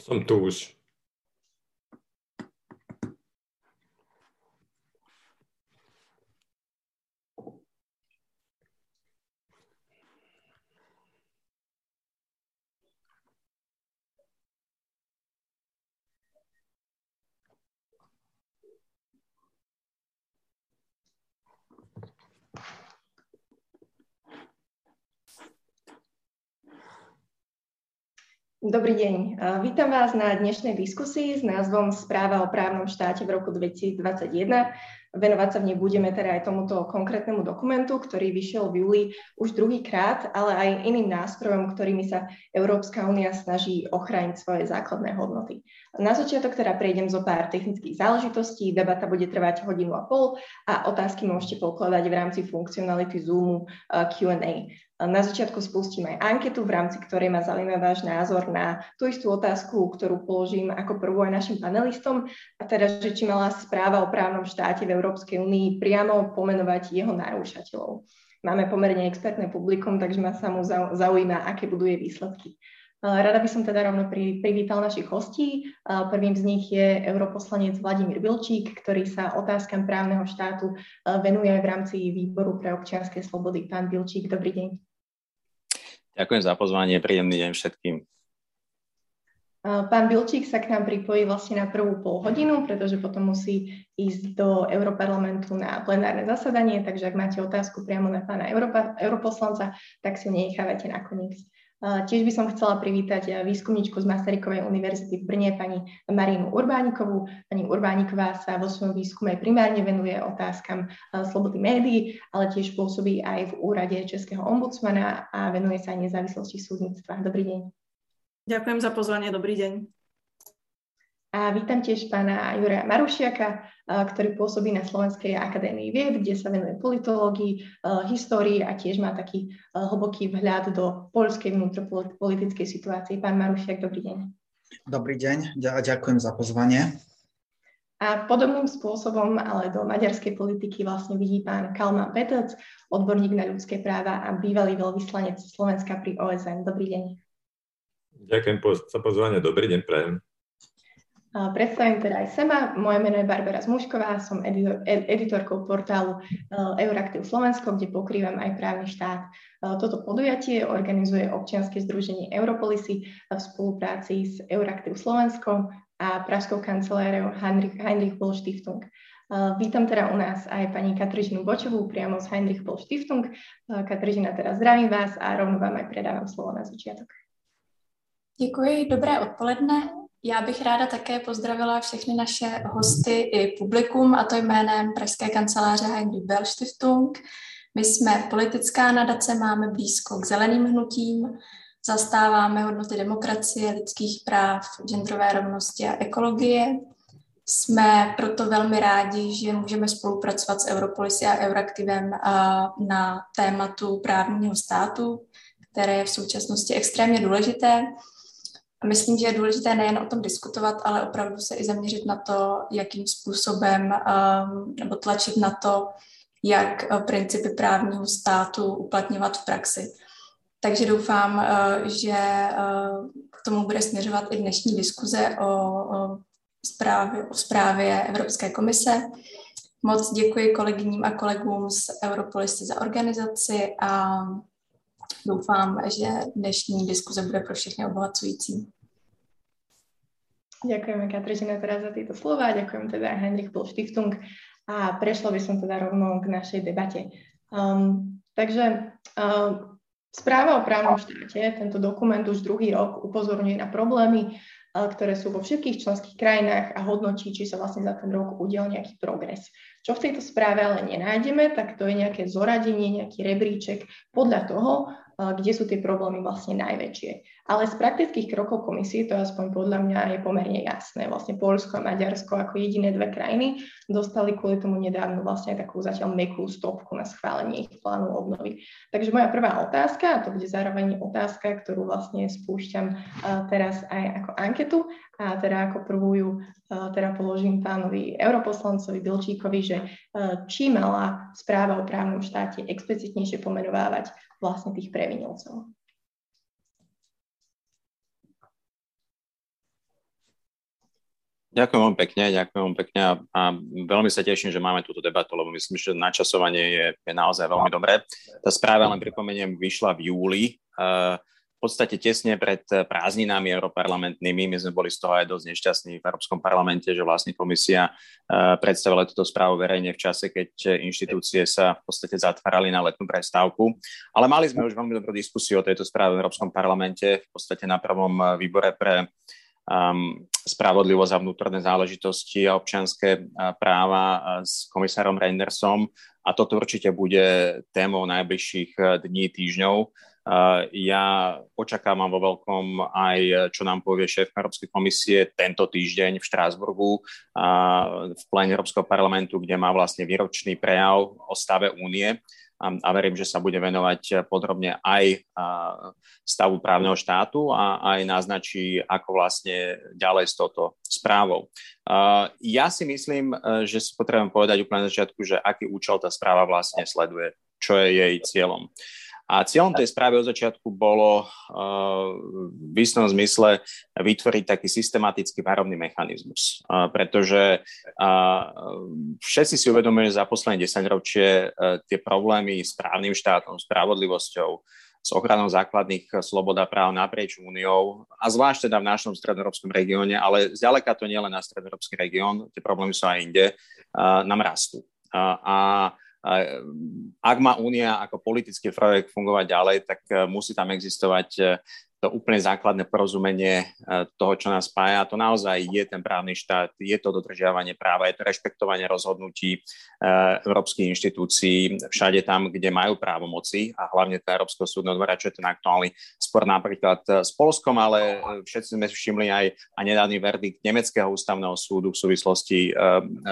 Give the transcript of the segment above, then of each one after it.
Som tu Dobrý deň. Vítam vás na dnešnej diskusii s názvom Správa o právnom štáte v roku 2021. Venovať sa v nej budeme teda aj tomuto konkrétnemu dokumentu, ktorý vyšiel v júli už druhýkrát, ale aj iným nástrojom, ktorými sa Európska únia snaží ochrániť svoje základné hodnoty. Na začiatok teda prejdem zo pár technických záležitostí, debata bude trvať hodinu a pol a otázky môžete pokladať v rámci funkcionality Zoomu Q&A. Na začiatku spustím aj anketu, v rámci ktorej ma zaujíma váš názor na tú istú otázku, ktorú položím ako prvú aj našim panelistom, a teda, že či mala správa o právnom štáte v Európskej únii priamo pomenovať jeho narúšateľov. Máme pomerne expertné publikum, takže ma sa mu zaujíma, aké budú jej výsledky. Rada by som teda rovno privítal našich hostí. Prvým z nich je europoslanec Vladimír Bilčík, ktorý sa otázkam právneho štátu venuje aj v rámci Výboru pre občianske slobody. Pán Bilčík, dobrý deň. Ďakujem za pozvanie, príjemný deň všetkým. Pán Bilčík sa k nám pripojí vlastne na prvú pol hodinu, pretože potom musí ísť do Europarlamentu na plenárne zasadanie, takže ak máte otázku priamo na pána Európa, europoslanca, tak si ju nenechávajte na koniec. Tiež by som chcela privítať výskumničku z Masarykovej univerzity v Brne, pani Marínu Urbánikovú. Pani Urbániková sa vo svojom výskume primárne venuje otázkam slobody médií, ale tiež pôsobí aj v úrade Českého ombudsmana a venuje sa aj nezávislosti súdnictva. Dobrý deň. Ďakujem za pozvanie, dobrý deň. A vítam tiež pána Juraja Marušiaka, ktorý pôsobí na Slovenskej akadémii vied, kde sa venuje politológii, histórii a tiež má taký hlboký vhľad do poľskej vnútropolitickej situácie. Pán Marušiak, dobrý deň. Dobrý deň a ďakujem za pozvanie. A podobným spôsobom, ale do maďarskej politiky vlastne vidí pán Kalman Petec, odborník na ľudské práva a bývalý veľvyslanec Slovenska pri OSN. Dobrý deň. Ďakujem za pozvanie. Dobrý deň, prajem. Predstavím teda aj seba. Moje meno je Barbara Zmušková, som editor, editorkou portálu Euraktiv Slovensko, kde pokrývam aj právny štát. Toto podujatie organizuje občianske združenie Europolisy v spolupráci s Euraktiv Slovensko a pražskou kanceláriou Heinrich, Heinrich Boll Stiftung. Vítam teda u nás aj pani Katrižinu Bočovú priamo z Heinrich Boll Stiftung. Katrižina, teda zdravím vás a rovno vám aj predávam slovo na začiatok. Děkuji, dobré odpoledne. Já bych ráda také pozdravila všechny naše hosty i publikum, a to jménem Pražské kanceláře Heinrich Bell Stiftung. My jsme politická nadace, máme blízko k zeleným hnutím, zastáváme hodnoty demokracie, lidských práv, genderové rovnosti a ekologie. Jsme proto velmi rádi, že můžeme spolupracovat s Europolisy a Euraktivem na tématu právního státu, které je v současnosti extrémně důležité a myslím, že je důležité nejen o tom diskutovat, ale opravdu se i zaměřit na to, jakým způsobem um, nebo tlačit na to, jak uh, principy právního státu uplatňovat v praxi. Takže doufám, uh, že uh, k tomu bude směřovat i dnešní diskuze o, zprávě, o zprávě Evropské komise. Moc děkuji kolegyním a kolegům z Europolisy za organizaci a doufám, že dnešní diskuze bude pro všechny obohacující. Ďakujeme Katrižina teraz za tieto slova, ďakujem teda Heinrich Bol Stiftung a prešlo by som teda rovno k našej debate. Um, takže um, správa o právnom štáte, tento dokument už druhý rok upozorňuje na problémy, uh, ktoré sú vo všetkých členských krajinách a hodnotí, či sa vlastne za ten rok udiel nejaký progres. Čo v tejto správe ale nenájdeme, tak to je nejaké zoradenie, nejaký rebríček podľa toho, kde sú tie problémy vlastne najväčšie. Ale z praktických krokov komisie, to aspoň podľa mňa je pomerne jasné. Vlastne Polsko a Maďarsko ako jediné dve krajiny dostali kvôli tomu nedávno vlastne takú zatiaľ mekú stopku na schválenie ich plánu obnovy. Takže moja prvá otázka, a to bude zároveň otázka, ktorú vlastne spúšťam teraz aj ako anketu, a teda ako prvú ju teda položím pánovi europoslancovi Bilčíkovi, že či mala správa o právnom štáte explicitnejšie pomenovávať vlastne tých previnilcov. Ďakujem vám pekne, ďakujem vám pekne a, a veľmi sa teším, že máme túto debatu, lebo myslím, že načasovanie je, je naozaj veľmi dobré. Tá správa, len pripomeniem, vyšla v júli. Uh, v podstate tesne pred prázdninami europarlamentnými. My sme boli z toho aj dosť nešťastní v Európskom parlamente, že vlastne komisia predstavila túto správu verejne v čase, keď inštitúcie sa v podstate zatvárali na letnú prestávku. Ale mali sme už veľmi dobrú diskusiu o tejto správe v Európskom parlamente, v podstate na prvom výbore pre um, spravodlivosť a vnútorné záležitosti a občianské práva s komisárom Reindersom. A toto určite bude témou najbližších dní, týždňov. Ja očakávam vo veľkom aj, čo nám povie šéf Európskej komisie tento týždeň v Štrásburgu v pléne Európskeho parlamentu, kde má vlastne výročný prejav o stave únie a verím, že sa bude venovať podrobne aj stavu právneho štátu a aj naznačí, ako vlastne ďalej s touto správou. Ja si myslím, že si potrebujem povedať úplne na začiatku, že aký účel tá správa vlastne sleduje, čo je jej cieľom. A cieľom tej správy od začiatku bolo uh, v istom zmysle vytvoriť taký systematický varovný mechanizmus, uh, pretože uh, všetci si uvedomujú, že za posledné 10 ročie tie problémy s právnym štátom, spravodlivosťou, s ochranou základných slobod a práv naprieč úniou a zvlášť teda v našom stredoeurópskom regióne, ale zďaleka to nie len na stredoeurópsky región, tie problémy sú aj inde, nám rastú. Uh, a ak má Únia ako politický projekt fungovať ďalej, tak e, musí tam existovať e, to úplne základné porozumenie eh, toho, čo nás spája. A to naozaj je ten právny štát, je to dodržiavanie práva, je to rešpektovanie rozhodnutí eh, európskych inštitúcií všade tam, kde majú právomoci a hlavne tá Európskeho súdneho dvora, čo je ten aktuálny spor napríklad eh, s Polskom, ale všetci sme všimli aj a nedávny verdikt Nemeckého ústavného súdu v súvislosti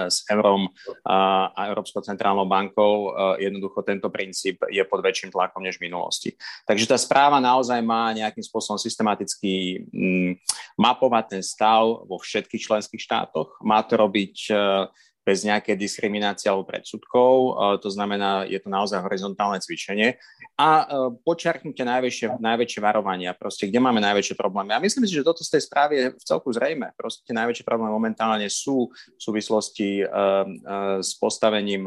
s Eurom a Európskou centrálnou bankou. Jednoducho tento princíp je pod väčším tlakom než v minulosti. Takže tá správa naozaj má nejakým spôsobom spôsobom systematicky mm, mapovať ten stav vo všetkých členských štátoch. Má to robiť uh, bez nejakej diskriminácie alebo predsudkov. E, to znamená, je to naozaj horizontálne cvičenie. A e, počiarknutie najväčšie, najväčšie varovania, proste, kde máme najväčšie problémy. A myslím si, že toto z tej správy je v celku zrejme. Proste najväčšie problémy momentálne sú v súvislosti uh, s postavením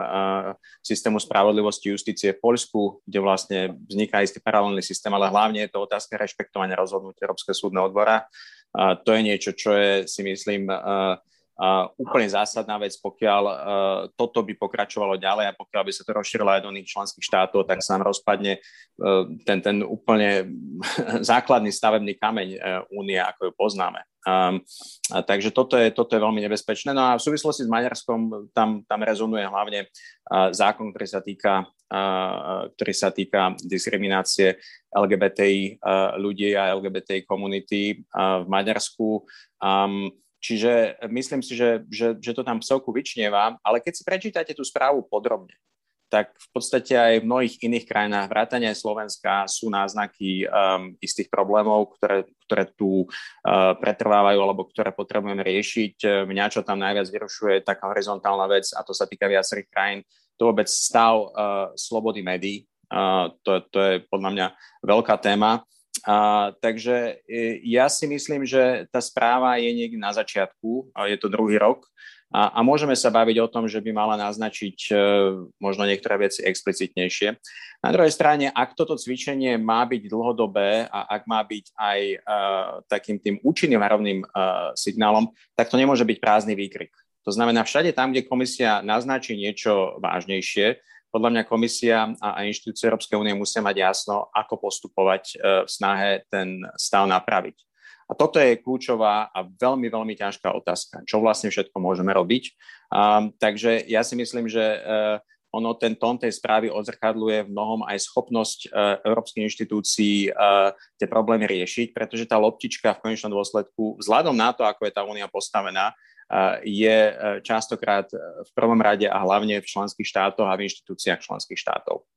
systému spravodlivosti justície v Poľsku, kde vlastne vzniká istý paralelný systém, ale hlavne je to otázka rešpektovania rozhodnutia Európskeho súdneho odbora. Uh, to je niečo, čo je, si myslím, úplne zásadná vec, pokiaľ uh, toto by pokračovalo ďalej a pokiaľ by sa to rozšírilo aj do iných členských štátov, tak sa nám rozpadne uh, ten, ten úplne základný stavebný kameň uh, únie, ako ju poznáme. Um, a takže toto je, toto je veľmi nebezpečné. No a v súvislosti s Maďarskom tam, tam rezonuje hlavne uh, zákon, ktorý sa týka, ktorý sa týka diskriminácie LGBTI ľudí a LGBTI komunity v Maďarsku. Čiže myslím si, že, že, že to tam celku vyčnieva, ale keď si prečítate tú správu podrobne, tak v podstate aj v mnohých iných krajinách, vrátane Slovenska, sú náznaky um, istých problémov, ktoré, ktoré tu uh, pretrvávajú alebo ktoré potrebujeme riešiť. Mňa, čo tam najviac vyrušuje, je taká horizontálna vec, a to sa týka viacerých krajín, to vôbec stav uh, slobody médií. Uh, to, to je podľa mňa veľká téma. A, takže e, ja si myslím, že tá správa je niekde na začiatku, je to druhý rok a, a môžeme sa baviť o tom, že by mala naznačiť e, možno niektoré veci explicitnejšie. Na druhej strane, ak toto cvičenie má byť dlhodobé a ak má byť aj e, takým tým účinným a rovným e, signálom, tak to nemôže byť prázdny výkrik. To znamená, všade tam, kde komisia naznačí niečo vážnejšie, podľa mňa komisia a, a inštitúcie Európskej únie musia mať jasno, ako postupovať e, v snahe ten stav napraviť. A toto je kľúčová a veľmi, veľmi ťažká otázka. Čo vlastne všetko môžeme robiť? Um, takže ja si myslím, že uh, ono ten tón tej správy odzrkadluje v mnohom aj schopnosť uh, európskych inštitúcií uh, tie problémy riešiť, pretože tá loptička v konečnom dôsledku, vzhľadom na to, ako je tá únia postavená, je e, častokrát e, v prvom rade a hlavne v členských štátoch a v inštitúciách členských štátov.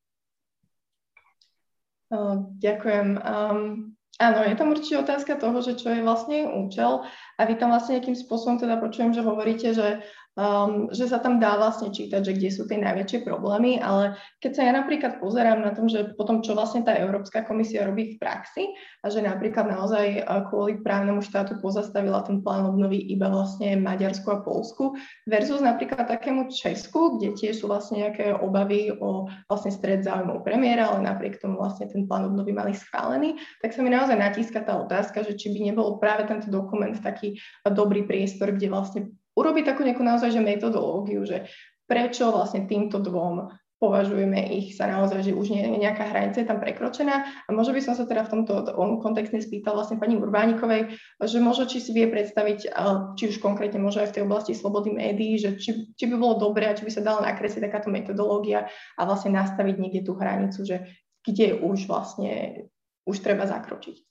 Ďakujem. Um, áno, je tam určite otázka toho, že čo je vlastne účel a vy tam vlastne nejakým spôsobom teda počujem, že hovoríte, že um, že sa tam dá vlastne čítať, že kde sú tie najväčšie problémy, ale keď sa ja napríklad pozerám na tom, že potom, čo vlastne tá Európska komisia robí v praxi a že napríklad naozaj kvôli právnemu štátu pozastavila ten plán obnovy iba vlastne Maďarsku a Polsku versus napríklad takému Česku, kde tiež sú vlastne nejaké obavy o vlastne stred záujmov premiéra, ale napriek tomu vlastne ten plán obnovy mali schválený, tak sa mi naozaj natíska tá otázka, že či by nebol práve tento dokument taký dobrý priestor, kde vlastne urobiť takú nejakú naozaj že metodológiu, že prečo vlastne týmto dvom považujeme ich sa naozaj, že už nie, nejaká hranica je tam prekročená. A možno by som sa teda v tomto kontexte spýtal vlastne pani Urbánikovej, že možno či si vie predstaviť, či už konkrétne možno aj v tej oblasti slobody médií, že či, či by bolo dobré či by sa dala nakresliť takáto metodológia a vlastne nastaviť niekde tú hranicu, že kde už vlastne už treba zakročiť.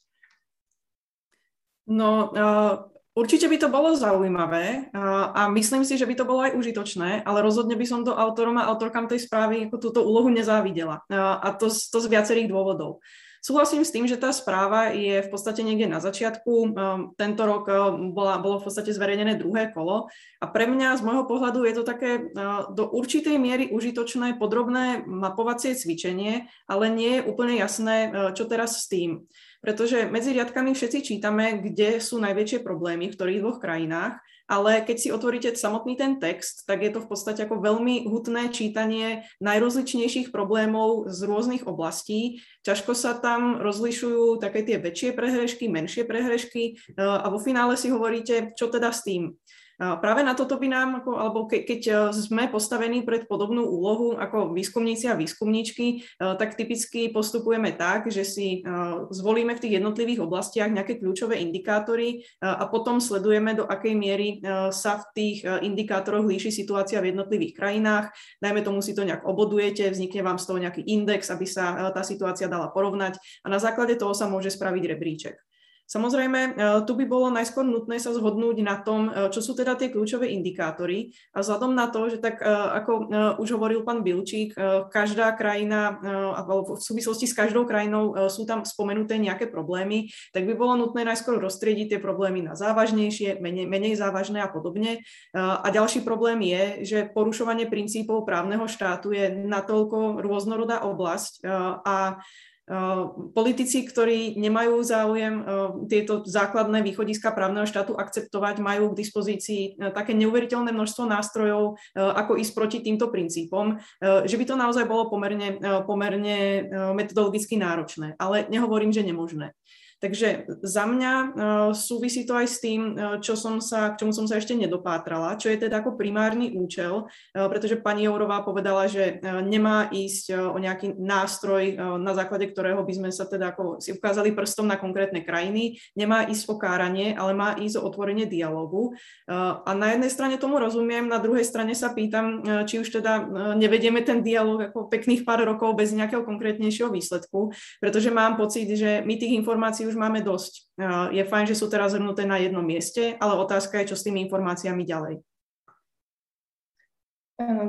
No, uh, Určite by to bolo zaujímavé a myslím si, že by to bolo aj užitočné, ale rozhodne by som to autorom a autorkám tej správy ako túto úlohu nezávidela. A to, to z viacerých dôvodov. Súhlasím s tým, že tá správa je v podstate niekde na začiatku. Tento rok bola, bolo v podstate zverejnené druhé kolo a pre mňa z môjho pohľadu je to také do určitej miery užitočné podrobné mapovacie cvičenie, ale nie je úplne jasné, čo teraz s tým pretože medzi riadkami všetci čítame, kde sú najväčšie problémy v ktorých dvoch krajinách, ale keď si otvoríte samotný ten text, tak je to v podstate ako veľmi hutné čítanie najrozličnejších problémov z rôznych oblastí. Ťažko sa tam rozlišujú také tie väčšie prehrešky, menšie prehrešky e, a vo finále si hovoríte, čo teda s tým. Práve na toto by nám, alebo ke, keď e, sme postavení pred podobnú úlohu ako výskumníci a výskumníčky, e, tak typicky postupujeme tak, že si e, zvolíme v tých jednotlivých oblastiach nejaké kľúčové indikátory a potom sledujeme, do akej miery sa v tých indikátoroch líši situácia v jednotlivých krajinách. Dajme tomu si to nejak obodujete, vznikne vám z toho nejaký index, aby sa tá situácia dala porovnať a na základe toho sa môže spraviť rebríček. Samozrejme, e, tu by bolo najskôr nutné sa zhodnúť na tom, e, čo sú teda tie kľúčové indikátory a vzhľadom na to, že tak e, ako už hovoril pán Bilčík, každá krajina, alebo v súvislosti s každou krajinou sú tam spomenuté nejaké problémy, tak by bolo nutné najskôr roztriediť tie problémy na závažnejšie, menej, menej závažné a podobne. A ďalší problém je, že porušovanie princípov právneho štátu je natoľko rôznorodá oblasť a politici, ktorí nemajú záujem tieto základné východiska právneho štátu akceptovať, majú k dispozícii eh, také neuveriteľné množstvo nástrojov, ako ísť proti týmto princípom, že by to naozaj bolo pomerne, pomerne metodologicky náročné. Ale nehovorím, že nemožné. Takže za mňa uh, súvisí to aj s tým, uh, čo som sa, k čomu som sa ešte nedopátrala, čo je teda ako primárny účel, uh, pretože pani Jourová povedala, že nemá ísť o nejaký nástroj, na základe ktorého by sme sa teda ako si ukázali prstom na konkrétne krajiny, nemá ísť o káranie, ale má ísť o otvorenie dialogu. A na jednej strane tomu rozumiem, na druhej strane sa pýtam, či už teda nevedieme ten dialog ako pekných pár rokov bez nejakého konkrétnejšieho výsledku, pretože mám pocit, že my tých informácií už už máme dosť. Je fajn, že sú teraz zhrnuté na jednom mieste, ale otázka je, čo s tými informáciami ďalej.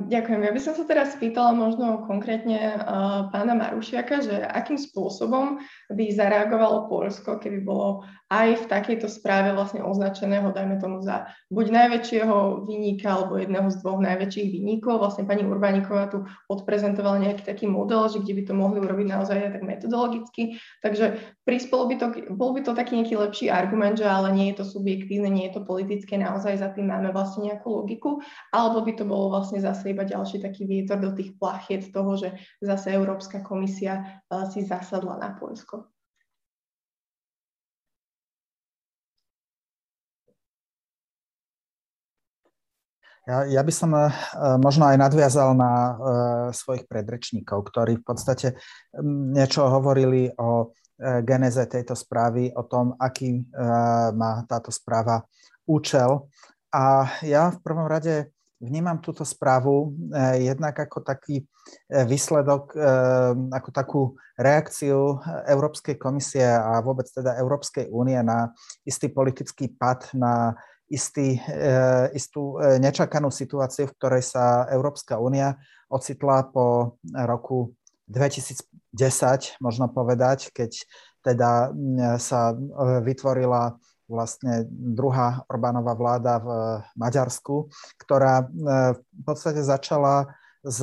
Ďakujem. Ja by som sa teraz spýtala možno konkrétne pána Marušiaka, že akým spôsobom by zareagovalo Polsko, keby bolo aj v takejto správe vlastne označeného, dajme tomu za buď najväčšieho vyníka alebo jedného z dvoch najväčších vyníkov. Vlastne pani Urbániková tu odprezentovala nejaký taký model, že kde by to mohli urobiť naozaj aj tak metodologicky. Takže prispolo by to, bol by to taký nejaký lepší argument, že ale nie je to subjektívne, nie je to politické, naozaj za tým máme vlastne nejakú logiku, alebo by to bolo vlastne vlastne zase iba ďalší taký vietor do tých plachiet toho, že zase Európska komisia eh, si zasadla na Poľsko. Ja, ja by som uh, možno aj nadviazal na uh, svojich predrečníkov, ktorí v podstate niečo hovorili o geneze tejto správy, o tom, aký má táto správa účel. A ja v prvom rade vnímam túto správu eh, jednak ako taký eh, výsledok, eh, ako takú reakciu Európskej komisie a vôbec teda Európskej únie na istý politický pad, na istý, istú nečakanú situáciu, v ktorej sa Európska únia ocitla po roku 2010, možno povedať, keď teda sa vytvorila vlastne druhá Orbánova vláda v Maďarsku, ktorá v podstate začala s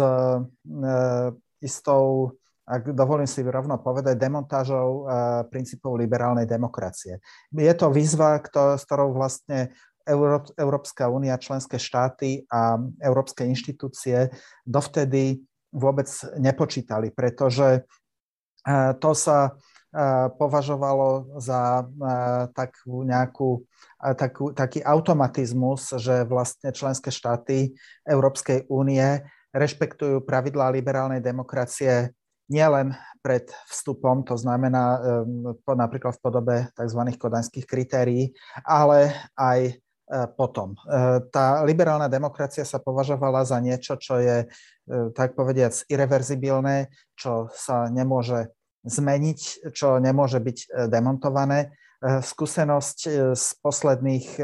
istou ak dovolím si rovno povedať, demontážou princípov liberálnej demokracie. Je to výzva, s ktorou vlastne Európska únia, členské štáty a európske inštitúcie dovtedy vôbec nepočítali, pretože to sa považovalo za takú nejakú, takú, taký automatizmus, že vlastne členské štáty Európskej únie rešpektujú pravidlá liberálnej demokracie nielen pred vstupom, to znamená napríklad v podobe tzv. kodaňských kritérií, ale aj potom. Tá liberálna demokracia sa považovala za niečo, čo je, tak povediac, irreverzibilné, čo sa nemôže zmeniť, čo nemôže byť demontované. Skúsenosť z posledných,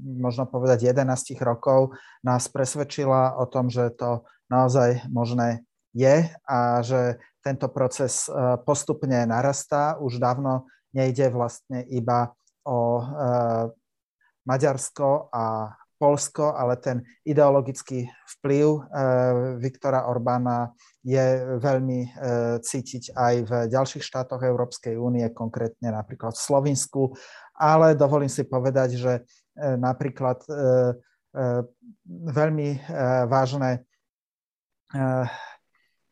možno povedať, 11 rokov nás presvedčila o tom, že to naozaj možné je a že tento proces postupne narastá. Už dávno nejde vlastne iba o Maďarsko a Polsko, ale ten ideologický vplyv eh, Viktora Orbána je veľmi eh, cítiť aj v ďalších štátoch Európskej únie, konkrétne napríklad v Slovinsku, ale dovolím si povedať, že eh, napríklad veľmi vážne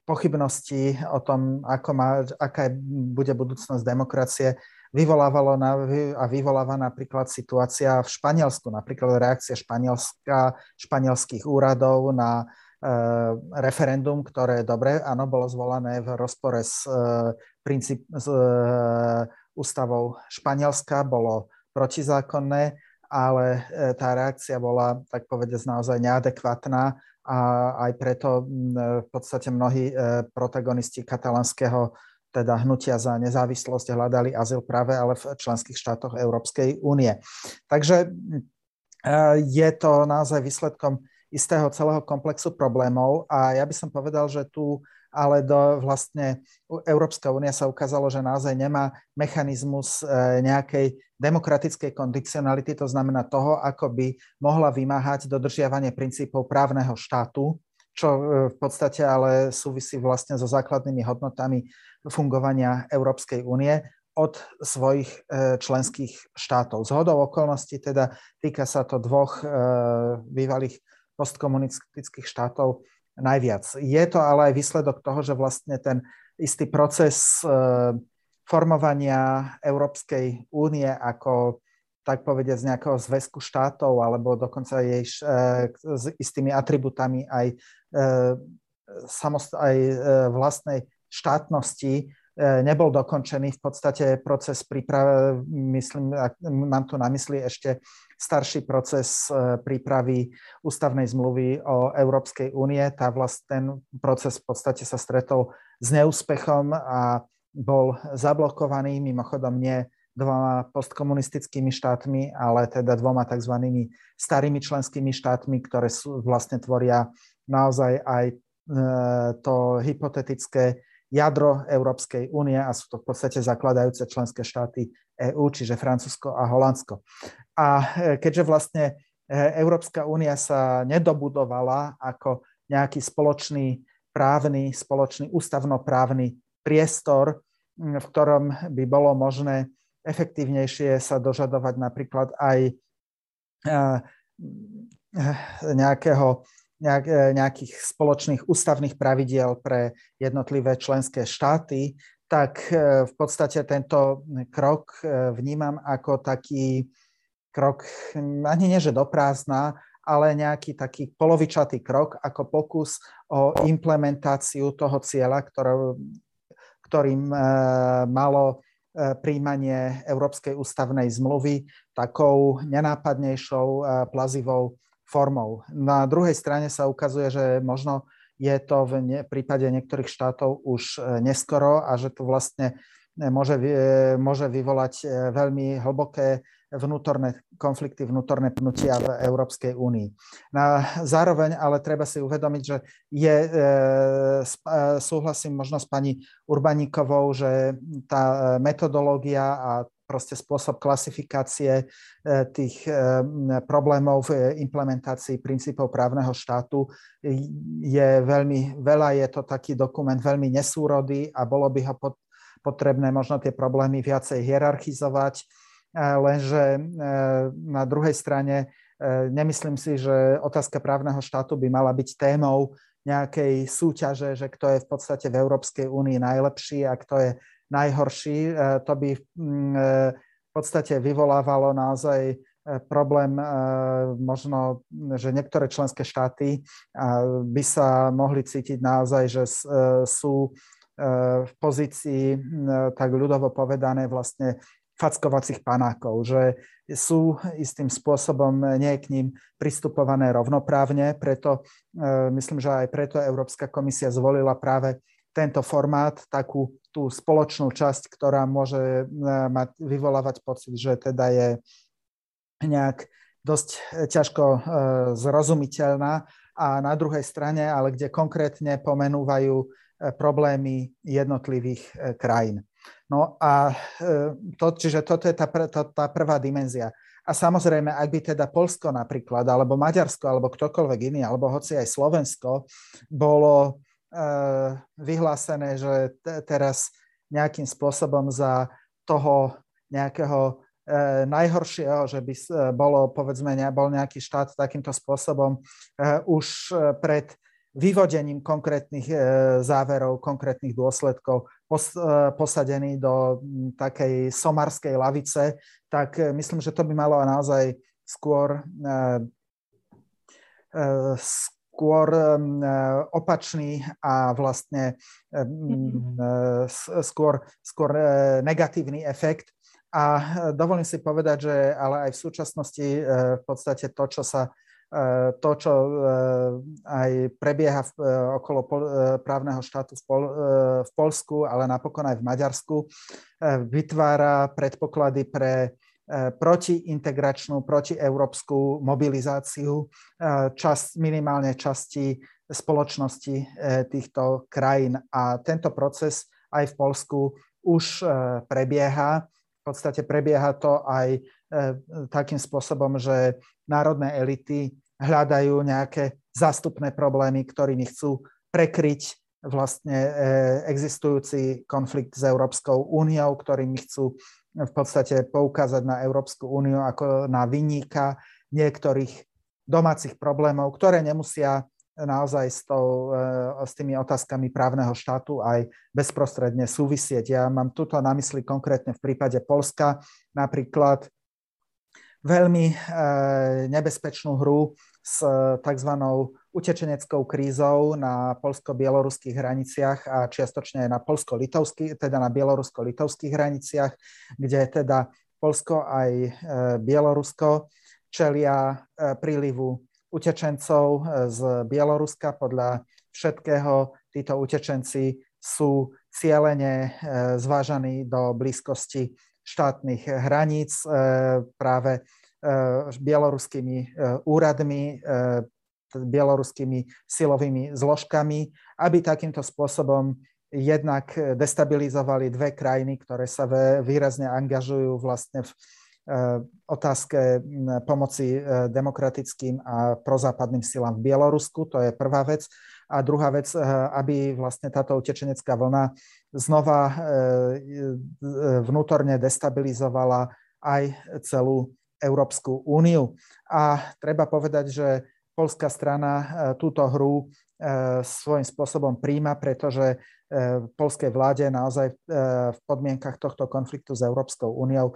pochybnosti o tom, ako má, aká bude budúcnosť demokracie, vyvolávalo na, a vyvoláva napríklad situácia v Španielsku, napríklad reakcia Španielska, španielských úradov na e, referendum, ktoré, dobre, áno, bolo zvolané v rozpore s, e, princíp, s e, ústavou Španielska, bolo protizákonné, ale tá reakcia bola, tak povedať, naozaj neadekvátna a aj preto v podstate mnohí protagonisti katalánskeho teda hnutia za nezávislosť hľadali azyl práve ale v členských štátoch Európskej únie. Takže eh, je to naozaj výsledkom istého celého komplexu problémov a ja by som povedal, že tu ale do vlastne Európska únia sa ukázalo, že naozaj nemá mechanizmus eh, nejakej demokratickej kondicionality, to znamená toho, ako by mohla vymáhať dodržiavanie princípov právneho štátu, čo eh, v podstate ale súvisí vlastne so základnými hodnotami fungovania Európskej únie od svojich e, členských štátov. Z hodou okolností teda týka sa to dvoch e, bývalých postkomunistických štátov najviac. Je to ale aj výsledok toho, že vlastne ten istý proces e, formovania Európskej únie ako tak povediať z nejakého zväzku štátov alebo dokonca jej s istými atributami aj, samost- aj vlastnej štátnosti e, nebol dokončený. V podstate proces prípravy, myslím, mám tu na mysli ešte starší proces e, prípravy ústavnej zmluvy o Európskej únie. Tá vlast, ten proces v podstate sa stretol s neúspechom a bol zablokovaný, mimochodom nie dvoma postkomunistickými štátmi, ale teda dvoma tzv. starými členskými štátmi, ktoré sú, vlastne tvoria naozaj aj e, to hypotetické jadro Európskej únie a sú to v podstate zakladajúce členské štáty EÚ, čiže Francúzsko a Holandsko. A e, keďže vlastne e, Európska únia sa nedobudovala ako nejaký spoločný právny, spoločný ústavnoprávny priestor, v ktorom by bolo možné efektívnejšie sa dožadovať napríklad aj nejakého nejak, nejakých spoločných ústavných pravidiel pre jednotlivé členské štáty, tak e, v podstate tento krok e, vnímam ako taký krok, ani nie že do prázdna, ale nejaký taký polovičatý krok ako pokus o implementáciu toho cieľa, ktorý, ktorým malo príjmanie Európskej ústavnej zmluvy takou nenápadnejšou, plazivou formou. Na druhej strane sa ukazuje, že možno je to v ne, prípade niektorých štátov už e, neskoro a že to vlastne e, môže, e, môže vyvolať veľmi hlboké vnútorné konflikty, vnútorné pnutia v Európskej únii. Na, zároveň ale treba si uvedomiť, že je, súhlasím možno s pani Urbaníkovou, že tá metodológia a proste spôsob klasifikácie tých problémov v implementácii princípov právneho štátu. Je veľmi, veľa je to taký dokument veľmi nesúrodý a bolo by ho potrebné možno tie problémy viacej hierarchizovať, lenže na druhej strane nemyslím si, že otázka právneho štátu by mala byť témou nejakej súťaže, že kto je v podstate v Európskej únii najlepší a kto je najhorší. E, to by mm, e, v podstate vyvolávalo naozaj e, problém možno, že niektoré členské štáty by sa mohli cítiť naozaj, že sú v pozícii, tak ľudovo povedané, vlastne fackovacích panákov, že sú istým spôsobom nie k ním pristupované rovnoprávne, preto myslím, že aj preto Európska komisia zvolila práve tento formát, takú tú spoločnú časť, ktorá môže e, mať, vyvolávať pocit, že teda je nejak dosť ťažko e, zrozumiteľná a na druhej strane, ale kde konkrétne pomenúvajú problémy jednotlivých krajín. No a e, to, čiže toto je tá, tá, tá prvá dimenzia. A samozrejme, ak by teda Polsko napríklad, alebo Maďarsko, alebo ktokoľvek iný, alebo hoci aj Slovensko, bolo e, vyhlásené, že te, teraz nejakým spôsobom za toho nejakého e, najhoršieho, že by e, bolo, povedzme, ne, bol nejaký štát takýmto spôsobom e, už pred vyvodením konkrétnych e, záverov, konkrétnych dôsledkov pos, posadený do takej somarskej lavice, tak myslím, že to by malo naozaj skôr skôr opačný a vlastne skôr, skôr negatívny efekt. A dovolím si povedať, že ale aj v súčasnosti v podstate to, čo sa E, to, čo e, aj prebieha e, okolo právneho štátu v, Pol, v Polsku, ale napokon aj v Maďarsku, vytvára predpoklady pre protiintegračnú, protieurópsku mobilizáciu čas, minimálne časti spoločnosti týchto krajín. A tento proces aj v Polsku už prebieha. V podstate prebieha to aj takým spôsobom, že národné elity hľadajú nejaké zástupné problémy, ktorými chcú prekryť vlastne e, existujúci konflikt s Európskou úniou, ktorými chcú v podstate poukázať na Európsku úniu ako na vyníka niektorých domácich problémov, ktoré nemusia naozaj s, tou, e, s tými otázkami právneho štátu aj bezprostredne súvisieť. Ja mám tuto na mysli konkrétne v prípade Polska napríklad veľmi eh, nebezpečnú hru s eh, tzv. Utečeneckou krízou na polsko-bieloruských hraniciach a čiastočne aj na polsko-litovských, teda na bielorusko-litovských hraniciach, kde teda Polsko aj eh, Bielorusko čelia prílivu utečencov z Bieloruska. Podľa všetkého títo utečenci sú cieľene zvážaní do blízkosti štátnych hraníc e, práve e, bieloruskými e, úradmi, bieloruskými silovými zložkami, aby takýmto spôsobom jednak destabilizovali dve krajiny, ktoré sa výrazne angažujú vlastne v otázke pomoci demokratickým a prozápadným silám v Bielorusku. To je prvá vec. A druhá vec, aby vlastne táto utečenecká vlna znova e, e, vnútorne destabilizovala aj celú Európsku úniu. A treba povedať, že polská strana e, túto hru svojím spôsobom príjma, pretože v polskej vláde naozaj v podmienkach tohto konfliktu s Európskou úniou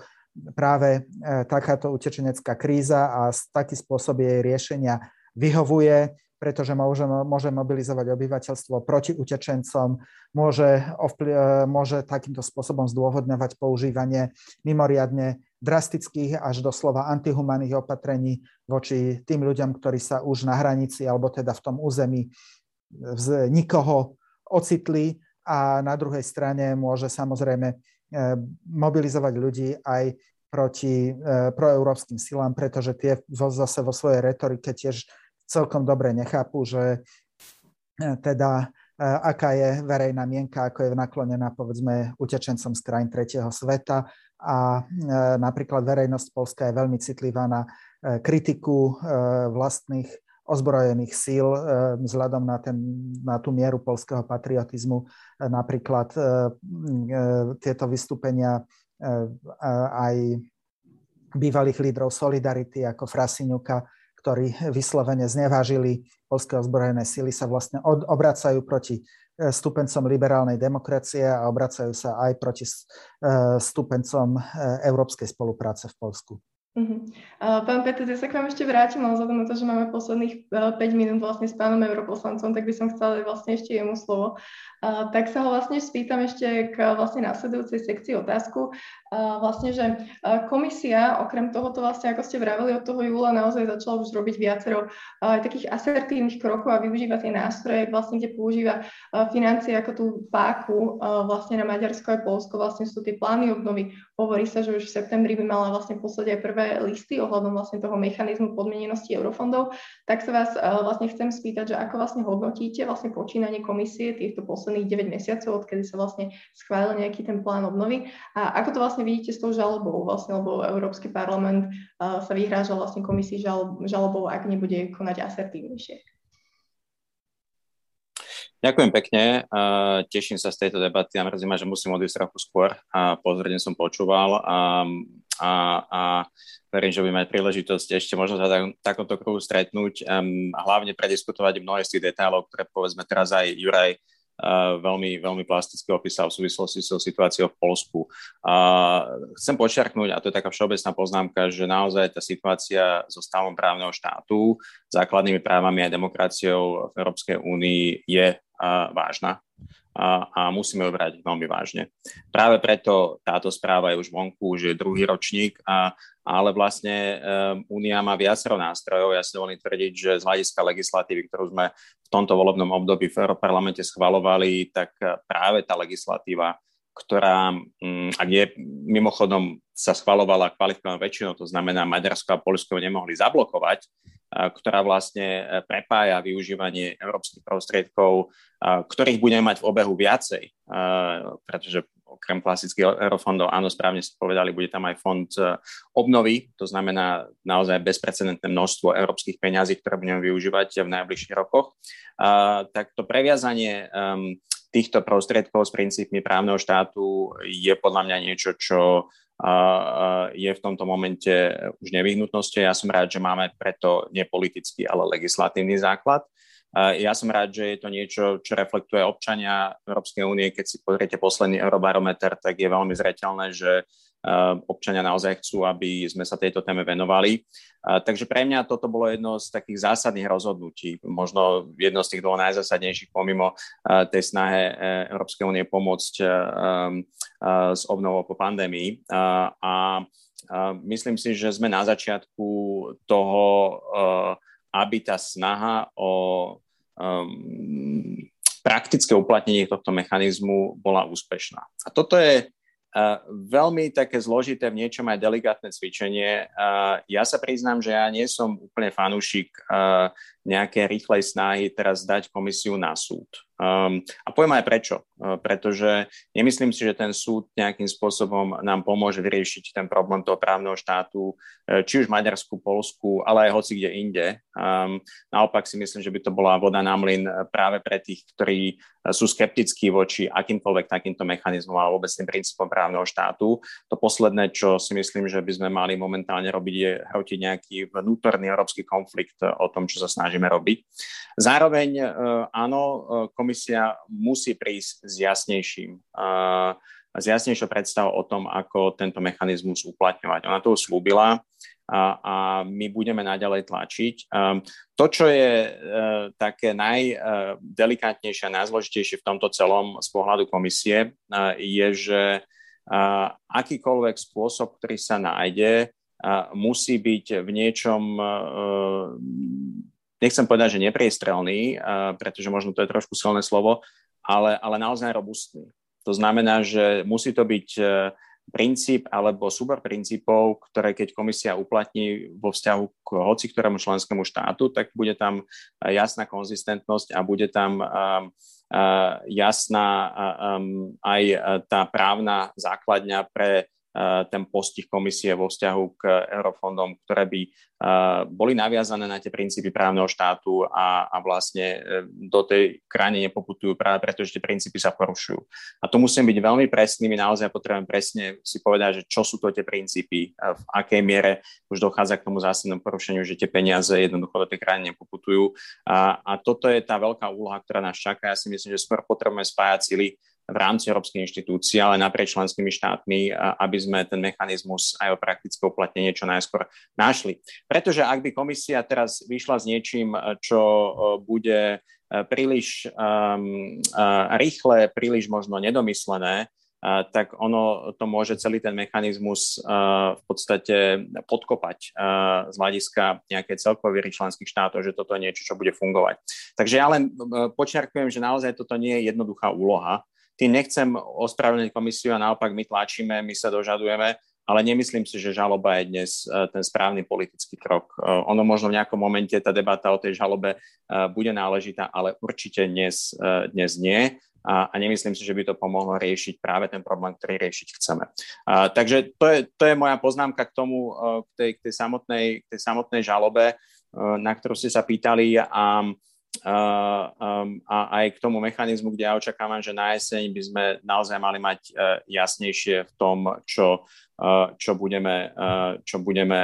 práve takáto utečenecká kríza a taký spôsob jej riešenia vyhovuje pretože môže, môže mobilizovať obyvateľstvo proti utečencom, môže, môže takýmto spôsobom zdôvodňovať používanie mimoriadne drastických až doslova antihumanných opatrení voči tým ľuďom, ktorí sa už na hranici alebo teda v tom území z nikoho ocitli. A na druhej strane môže samozrejme e, mobilizovať ľudí aj proti e, proeurópskym silám, pretože tie zase vo svojej retorike tiež celkom dobre nechápu, že e, teda aká je verejná mienka, ako je naklonená povedzme utečencom z krajín tretieho sveta a napríklad verejnosť Polska je veľmi citlivá na kritiku vlastných ozbrojených síl vzhľadom na, ten, na tú mieru polského patriotizmu. Napríklad tieto vystúpenia aj bývalých lídrov Solidarity ako Frasiňuka, ktorí vyslovene znevážili polské ozbrojené sily, sa vlastne obracajú proti e, stupencom liberálnej demokracie a obracajú sa aj proti e, stupencom e, európskej spolupráce v Polsku. Uh-huh. Pán Petr, ja sa k vám ešte vrátim, ale vzhľadom na to, že máme posledných 5 minút vlastne s pánom europoslancom, tak by som chcela vlastne ešte jemu slovo. Uh, tak sa ho vlastne spýtam ešte k vlastne následujúcej sekcii otázku. Vlastne, že komisia, okrem tohoto vlastne, ako ste vraveli od toho júla, naozaj začala už robiť viacero aj takých asertívnych krokov a využíva tie nástroje, vlastne, kde používa financie ako tú páku vlastne na Maďarsko a Polsko, vlastne sú tie plány obnovy. Hovorí sa, že už v septembri by mala vlastne poslať aj prvé listy ohľadom vlastne toho mechanizmu podmienenosti eurofondov. Tak sa vás vlastne chcem spýtať, že ako vlastne hodnotíte vlastne počínanie komisie týchto posledných 9 mesiacov, odkedy sa vlastne schválil nejaký ten plán obnovy a ako to vlastne vlastne vidíte s tou žalobou, vlastne, lebo Európsky parlament uh, sa vyhrážal vlastne komisii žal, žalobou, ak nebude konať asertívnejšie. Ďakujem pekne, uh, teším sa z tejto debaty. A mrzí ma, že musím odísť trochu skôr. A pozorne som počúval a, a, a verím, že budeme mať príležitosť ešte možno sa tak, takomto kruhu stretnúť um, hlavne prediskutovať mnohé z tých detailov, ktoré povedzme teraz aj Juraj veľmi, veľmi plasticky opísal v súvislosti so situáciou v Polsku. Chcem počiarknúť, a to je taká všeobecná poznámka, že naozaj tá situácia so stavom právneho štátu, základnými právami a demokraciou v Európskej únii je vážna a, musíme ju brať veľmi vážne. Práve preto táto správa je už vonku, už je druhý ročník, a, ale vlastne um, Únia má viacero nástrojov. Ja si dovolím tvrdiť, že z hľadiska legislatívy, ktorú sme v tomto volebnom období v Európarlamente schvalovali, tak práve tá legislatíva ktorá, mm, ak je mimochodom sa schvalovala kvalifikovanou väčšinou, to znamená Maďarsko a Polsko nemohli zablokovať, ktorá vlastne e, prepája využívanie európskych prostriedkov, ktorých budeme mať v obehu viacej, pretože okrem klasických eurofondov, áno, správne ste povedali, bude tam aj fond e, obnovy, to znamená naozaj bezprecedentné množstvo európskych peňazí, ktoré budeme využívať v najbližších rokoch. Tak to previazanie týchto prostriedkov s princípmi právneho štátu je podľa mňa niečo, čo je v tomto momente už nevyhnutnosťou. Ja som rád, že máme preto nepolitický, ale legislatívny základ. Ja som rád, že je to niečo, čo reflektuje občania Európskej únie. Keď si pozriete posledný eurobarometer, tak je veľmi zreteľné, že občania naozaj chcú, aby sme sa tejto téme venovali. Takže pre mňa toto bolo jedno z takých zásadných rozhodnutí, možno jedno z tých dvoch najzásadnejších pomimo tej snahe e, Európskej únie pomôcť e, s obnovou po pandémii. A myslím si, že sme na začiatku toho, aby tá snaha o praktické uplatnenie tohto mechanizmu bola úspešná. A toto je Uh, veľmi také zložité, v niečom aj delikátne cvičenie. Uh, ja sa priznám, že ja nie som úplne fanúšik uh, nejaké rýchlej snahy teraz dať komisiu na súd. Um, a poviem aj prečo. Uh, pretože nemyslím si, že ten súd nejakým spôsobom nám pomôže vyriešiť ten problém toho právneho štátu, uh, či už Maďarsku, Polsku, ale aj hoci kde inde. Um, naopak si myslím, že by to bola voda na mlyn práve pre tých, ktorí uh, sú skeptickí voči akýmkoľvek takýmto mechanizmom a vôbec tým princípom právneho štátu. To posledné, čo si myslím, že by sme mali momentálne robiť, je hrotiť nejaký vnútorný európsky konflikt o tom, čo sa snažíme robiť. Zároveň áno, komisia komisia musí prísť s jasnejším s jasnejšou predstavou o tom, ako tento mechanizmus uplatňovať. Ona to slúbila a, a my budeme naďalej tlačiť. To, čo je e, také najdelikátnejšie a najzložitejšie v tomto celom z pohľadu komisie, je, že akýkoľvek spôsob, ktorý sa nájde, musí byť v niečom e, nechcem povedať, že nepriestrelný, pretože možno to je trošku silné slovo, ale, ale naozaj robustný. To znamená, že musí to byť e, princíp alebo súbor princípov, ktoré keď komisia uplatní vo vzťahu k hoci ktorému členskému štátu, tak bude tam jasná konzistentnosť a bude tam jasná aj tá právna základňa pre ten postih komisie vo vzťahu k eurofondom, ktoré by boli naviazané na tie princípy právneho štátu a, a vlastne e, do tej krajiny nepoputujú práve preto, že tie princípy sa porušujú. A tu musím byť veľmi presný, my naozaj potrebujeme presne si povedať, že čo sú to tie princípy, v akej miere už dochádza k tomu zásadnému porušeniu, že tie peniaze jednoducho do tej krajiny nepoputujú. A, a toto je tá veľká úloha, ktorá nás čaká. Ja si myslím, že skôr potrebujeme spájať sily v rámci európskej inštitúcií, ale naprieč členskými štátmi, aby sme ten mechanizmus aj o praktické uplatnenie čo najskôr našli. Pretože ak by komisia teraz vyšla s niečím, čo bude príliš um, rýchle, príliš možno nedomyslené, tak ono to môže celý ten mechanizmus v podstate podkopať z hľadiska nejakej celkovej členských štátov, že toto je niečo, čo bude fungovať. Takže ja len počiarkujem, že naozaj toto nie je jednoduchá úloha tým nechcem ospravedlniť komisiu a naopak my tlačíme, my sa dožadujeme, ale nemyslím si, že žaloba je dnes e, ten správny politický krok. E, ono možno v nejakom momente tá debata o tej žalobe e, bude náležitá, ale určite dnes, dnes nie. A, a nemyslím si, že by to pomohlo riešiť práve ten problém, ktorý riešiť chceme. A, takže to je, to je moja poznámka k tomu, k tej, k tej, samotnej, k tej samotnej žalobe, na ktorú ste sa pýtali. A, Um, a aj k tomu mechanizmu, kde ja očakávam, že na jeseň by sme naozaj mali mať uh, jasnejšie v tom, čo, uh, čo budeme, uh, čo budeme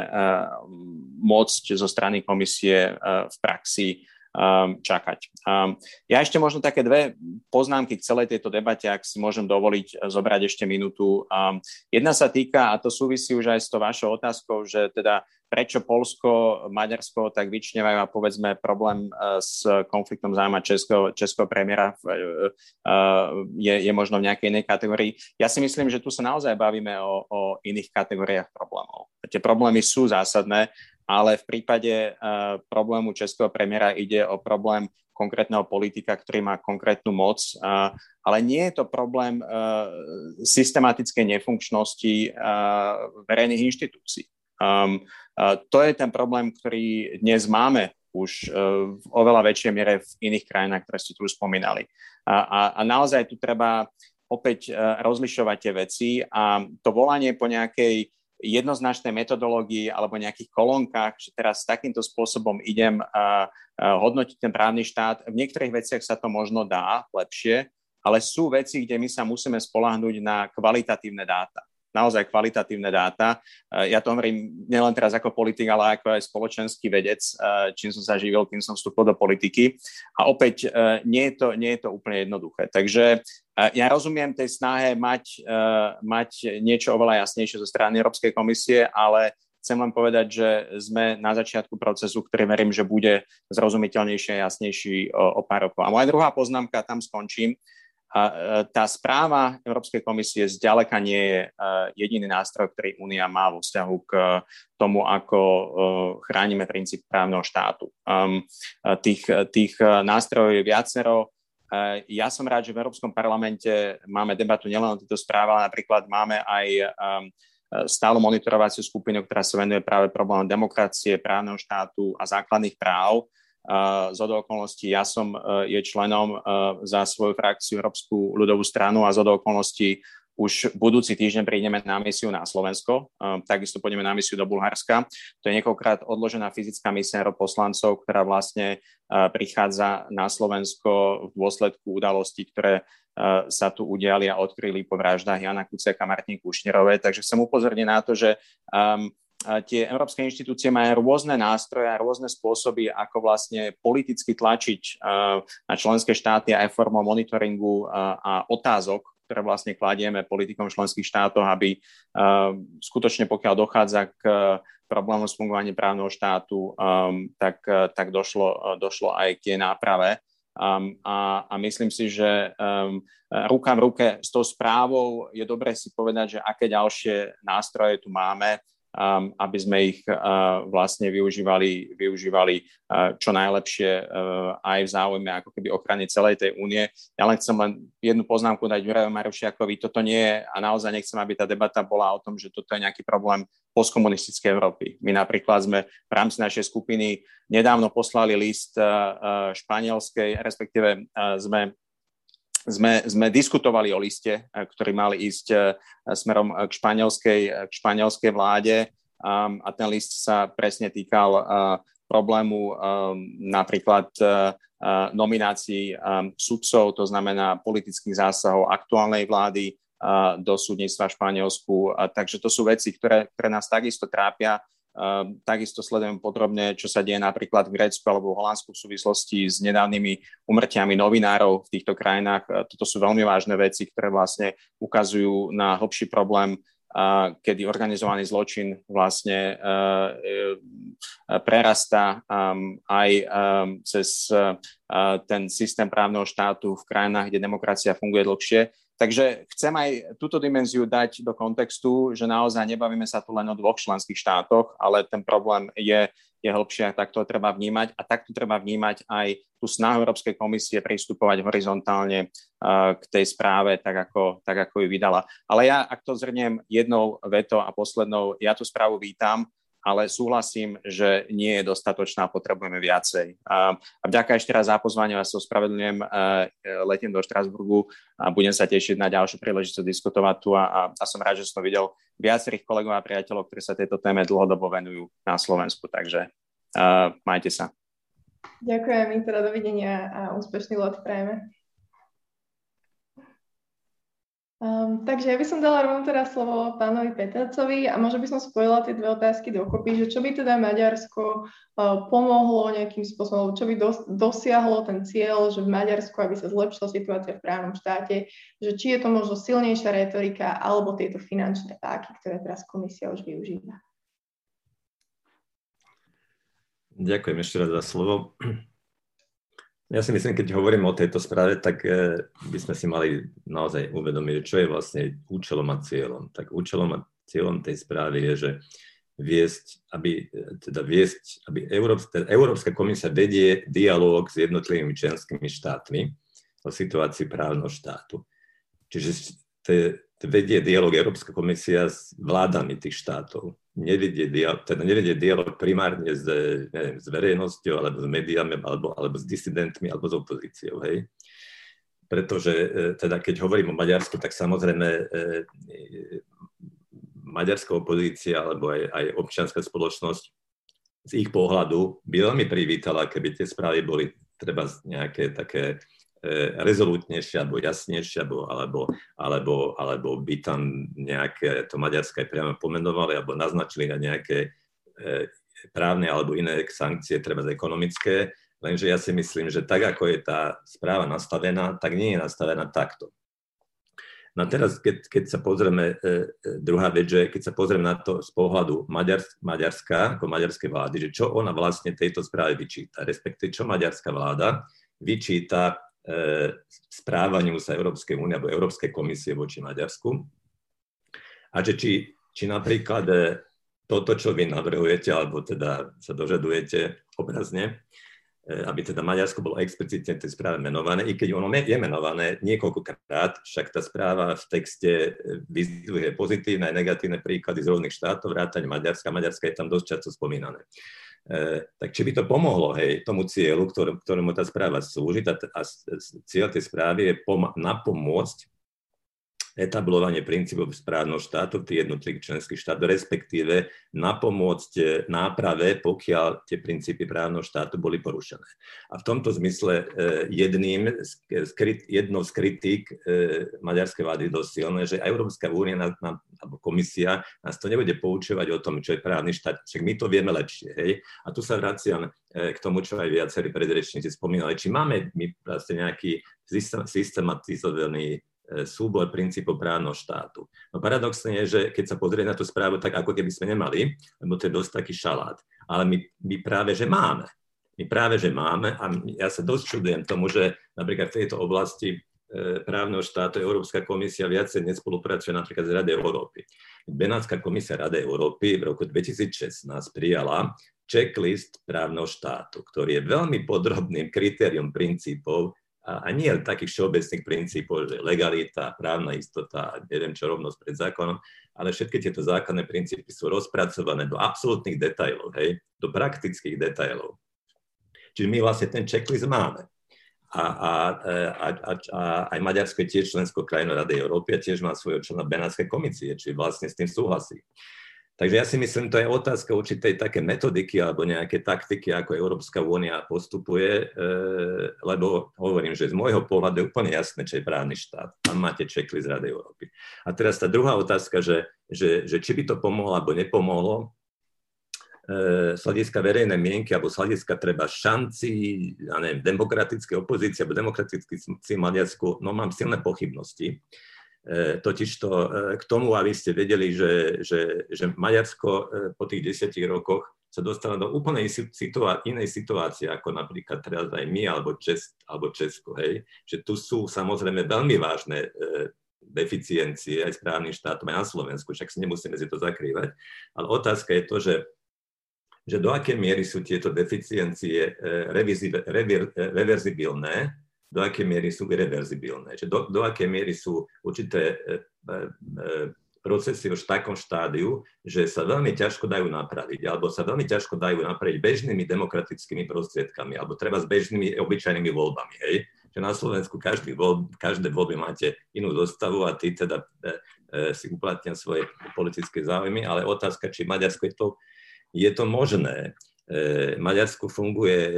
môcť zo strany komisie v praxi um, čakať. Um, ja ešte možno také dve poznámky k celej tejto debate, ak si môžem dovoliť zobrať ešte minútu. Um, jedna sa týka, a to súvisí už aj s tou vašou otázkou, že teda prečo Polsko, Maďarsko tak vyčnevajú a povedzme problém e, s konfliktom zájma českého, českého premiéra e, e, je, je možno v nejakej inej kategórii. Ja si myslím, že tu sa naozaj bavíme o, o iných kategóriách problémov. Tie problémy sú zásadné, ale v prípade problému českého premiéra ide o problém konkrétneho politika, ktorý má konkrétnu moc, ale nie je to problém systematickej nefunkčnosti verejných inštitúcií. Um, uh, to je ten problém, ktorý dnes máme už uh, v oveľa väčšej miere v iných krajinách, ktoré ste tu už spomínali. A, a, a naozaj tu treba opäť uh, rozlišovať tie veci a to volanie po nejakej jednoznačnej metodológii alebo nejakých kolonkách, že teraz takýmto spôsobom idem hodnotiť ten právny štát. V niektorých veciach sa to možno dá lepšie, ale sú veci, kde my sa musíme spolahnúť na kvalitatívne dáta naozaj kvalitatívne dáta. Eh, ja to hovorím nielen teraz ako politik, ale ako aj spoločenský vedec, eh, čím som sa živil, tým som vstúpil do politiky. A opäť eh, nie je to, nie je to úplne jednoduché. Takže ja rozumiem tej snahe mať, mať niečo oveľa jasnejšie zo strany Európskej komisie, ale chcem len povedať, že sme na začiatku procesu, ktorý verím, že bude zrozumiteľnejší a jasnejší o, o pár rokov. A moja druhá poznámka, tam skončím, e, tá správa Európskej komisie zďaleka nie je e, jediný nástroj, ktorý Únia má vo vzťahu k tomu, ako e, chránime princíp právneho štátu. Tých, tých nástrojov je viacero. Ja som rád, že v Európskom parlamente máme debatu nielen o tejto správe, ale napríklad máme aj stálu monitorovaciu skupinu, ktorá sa venuje práve problémom demokracie, právneho štátu a základných práv z okolností ja som e, je členom e, za svoju frakciu Európsku ľudovú stranu a z okolností už budúci týždeň prídeme na misiu na Slovensko, e, takisto pôjdeme na misiu do Bulharska. To je niekoľkrát odložená fyzická misia poslancov, ktorá vlastne prichádza na Slovensko v dôsledku udalostí, ktoré sa tu udiali a odkryli po vraždách Jana Kuciaka a Martiny Kušnerovej. Takže chcem upozorniť na to, že um, tie európske inštitúcie majú rôzne nástroje a rôzne spôsoby, ako vlastne politicky tlačiť na členské štáty aj formou monitoringu a otázok, ktoré vlastne kladieme politikom členských štátov, aby skutočne pokiaľ dochádza k problému s fungovaním právneho štátu, tak, tak došlo, došlo aj k jej náprave. Um, a, a myslím si, že um, ruka v ruke s tou správou je dobré si povedať, že aké ďalšie nástroje tu máme, aby sme ich uh, vlastne využívali, využívali uh, čo najlepšie uh, aj v záujme ako keby ochrany celej tej únie. Ja len chcem len jednu poznámku dať Jurajovi Marušiakovi. Toto nie je, a naozaj nechcem, aby tá debata bola o tom, že toto je nejaký problém postkomunistickej Európy. My napríklad sme v rámci našej skupiny nedávno poslali list španielskej, respektíve sme sme, sme diskutovali o liste, ktorý mal ísť smerom k španielskej, k španielskej vláde a ten list sa presne týkal problému napríklad nominácií sudcov, to znamená politických zásahov aktuálnej vlády do súdnictva v Španielsku. Takže to sú veci, ktoré, ktoré nás takisto trápia. Uh, takisto sledujem podrobne, čo sa deje napríklad v Grécku alebo v Holandsku v súvislosti s nedávnymi umrtiami novinárov v týchto krajinách. Uh, toto sú veľmi vážne veci, ktoré vlastne ukazujú na hlbší problém kedy organizovaný zločin vlastne e, e, prerastá aj cez ten systém právneho štátu v krajinách, kde demokracia funguje dlhšie. Takže chcem aj túto dimenziu dať do kontextu, že naozaj nebavíme sa tu len o dvoch členských štátoch, ale ten problém je je hĺbšie, tak to treba vnímať a takto treba vnímať aj tú snahu Európskej komisie pristupovať horizontálne uh, k tej správe, tak ako, tak ako ju vydala. Ale ja, ak to zhrniem jednou vetou a poslednou, ja tú správu vítam, ale súhlasím, že nie je dostatočná, potrebujeme viacej. A, vďaka ešte raz za pozvanie, ja sa ospravedlňujem, letím do Štrasburgu a budem sa tešiť na ďalšiu príležitosť diskutovať tu a, a som rád, že som videl viacerých kolegov a priateľov, ktorí sa tejto téme dlhodobo venujú na Slovensku, takže uh, majte sa. Ďakujem, teda dovidenia a úspešný lot prajeme. Um, takže ja by som dala rovno teda slovo pánovi Petracovi a možno by som spojila tie dve otázky dokopy, že čo by teda Maďarsko uh, pomohlo nejakým spôsobom, čo by dos- dosiahlo ten cieľ, že v Maďarsku, aby sa zlepšila situácia v právnom štáte, že či je to možno silnejšia retorika alebo tieto finančné páky, ktoré teraz komisia už využíva. Ďakujem ešte raz za slovo. Ja si myslím, keď hovorím o tejto správe, tak eh, by sme si mali naozaj uvedomiť, čo je vlastne účelom a cieľom. Tak účelom a cieľom tej správy je, že viesť, aby, teda viesť, aby Európska, Európska komisia vedie dialog s jednotlivými členskými štátmi o situácii právneho štátu. Čiže vedie dialog Európska komisia s vládami tých štátov nevedie, teda nevedie dialog primárne s, neviem, s verejnosťou, alebo s médiami, alebo, alebo s disidentmi, alebo s opozíciou, hej. Pretože e, teda keď hovorím o Maďarsku, tak samozrejme e, e, maďarská opozícia alebo aj, aj občianská spoločnosť z ich pohľadu by veľmi privítala, keby tie správy boli treba nejaké také E, rezolútnejšie alebo jasnejšie, alebo, alebo, alebo, alebo by tam nejaké to Maďarské priamo pomenovali alebo naznačili na nejaké e, právne alebo iné sankcie, treba z ekonomické, lenže ja si myslím, že tak, ako je tá správa nastavená, tak nie je nastavená takto. No teraz, keď, keď sa pozrieme, e, druhá vec, že keď sa pozrieme na to z pohľadu Maďars, Maďarska, ako maďarskej vlády, že čo ona vlastne tejto správe vyčíta, respektíve čo maďarská vláda vyčíta správaniu sa Európskej únie alebo Európskej komisie voči Maďarsku. A že či, či napríklad e, toto, čo vy navrhujete, alebo teda sa dožadujete obrazne, e, aby teda Maďarsko bolo explicitne v tej správe menované, i keď ono je menované niekoľkokrát, však tá správa v texte vyzdvihuje pozitívne aj negatívne príklady z rôznych štátov, vrátane Maďarska. Maďarska je tam dosť často spomínané. E, tak či by to pomohlo hej, tomu cieľu, ktorý, ktorému tá správa slúži, tá, a cieľ tej správy je pom- napomôcť etablovanie princípov správneho štátu v tých jednotlivých členských štátoch, respektíve napomôcť eh, náprave, pokiaľ tie princípy právneho štátu boli porušené. A v tomto zmysle eh, jedným, jednou z kritík eh, maďarskej vlády dosť silné, že Európska únia alebo komisia nás to nebude poučovať o tom, čo je právny štát, však my to vieme lepšie. Hej? A tu sa vraciam k tomu, čo aj viacerí predrečníci spomínali, či máme my vlastne nejaký systematizovaný E, súbor princípov právneho štátu. No paradoxne je, že keď sa pozrie na tú správu, tak ako keby sme nemali, lebo to je dosť taký šalát. Ale my, my práve, že máme. My práve, že máme a ja sa dosť čudujem tomu, že napríklad v tejto oblasti e, právneho štátu Európska komisia viacej nespolupracuje napríklad s Radou Európy. Benátska komisia Rady Európy v roku 2016 prijala checklist právneho štátu, ktorý je veľmi podrobným kritérium princípov a, nie takých všeobecných princípov, že legalita, právna istota, neviem čo, rovnosť pred zákonom, ale všetky tieto základné princípy sú rozpracované do absolútnych detajlov, hej, do praktických detajlov. Čiže my vlastne ten checklist máme. a, a, a, a, a aj Maďarsko je tiež členskou krajinou Rady Európy a tiež má svojho člena Benátskej komisie, či vlastne s tým súhlasí. Takže ja si myslím, to je otázka určitej také metodiky alebo nejaké taktiky, ako Európska únia postupuje, e, lebo hovorím, že z môjho pohľadu je úplne jasné, čo je právny štát. Tam máte čekli z Rady Európy. A teraz tá druhá otázka, že, že, že či by to pomohlo alebo nepomohlo, e, z hľadiska verejnej mienky alebo z hľadiska treba šanci, ja neviem, demokratické opozície alebo demokratické Maďarsku, no mám silné pochybnosti. E, totiž to e, k tomu, aby ste vedeli, že, že, že Maďarsko e, po tých desiatich rokoch sa dostalo do úplne situá- inej situácie, ako napríklad teraz aj my, alebo, Čes, alebo Česko, hej. Že tu sú samozrejme veľmi vážne deficiencie aj správnym štátom, aj na Slovensku, však si nemusíme si to zakrývať. Ale otázka je to, že, že do akej miery sú tieto deficiencie reverzibilné, do akej miery sú irreverzibilné, že do, do akej miery sú určité e, e, e, procesy už v takom štádiu, že sa veľmi ťažko dajú napraviť, alebo sa veľmi ťažko dajú napraviť bežnými demokratickými prostriedkami, alebo treba s bežnými obyčajnými voľbami. Hej? Že na Slovensku každý voľb, každé voľby máte inú zostavu a tí teda e, e, si uplatnia svoje politické záujmy, ale otázka, či Maďarsko je to, je to možné. E, Maďarsku funguje e,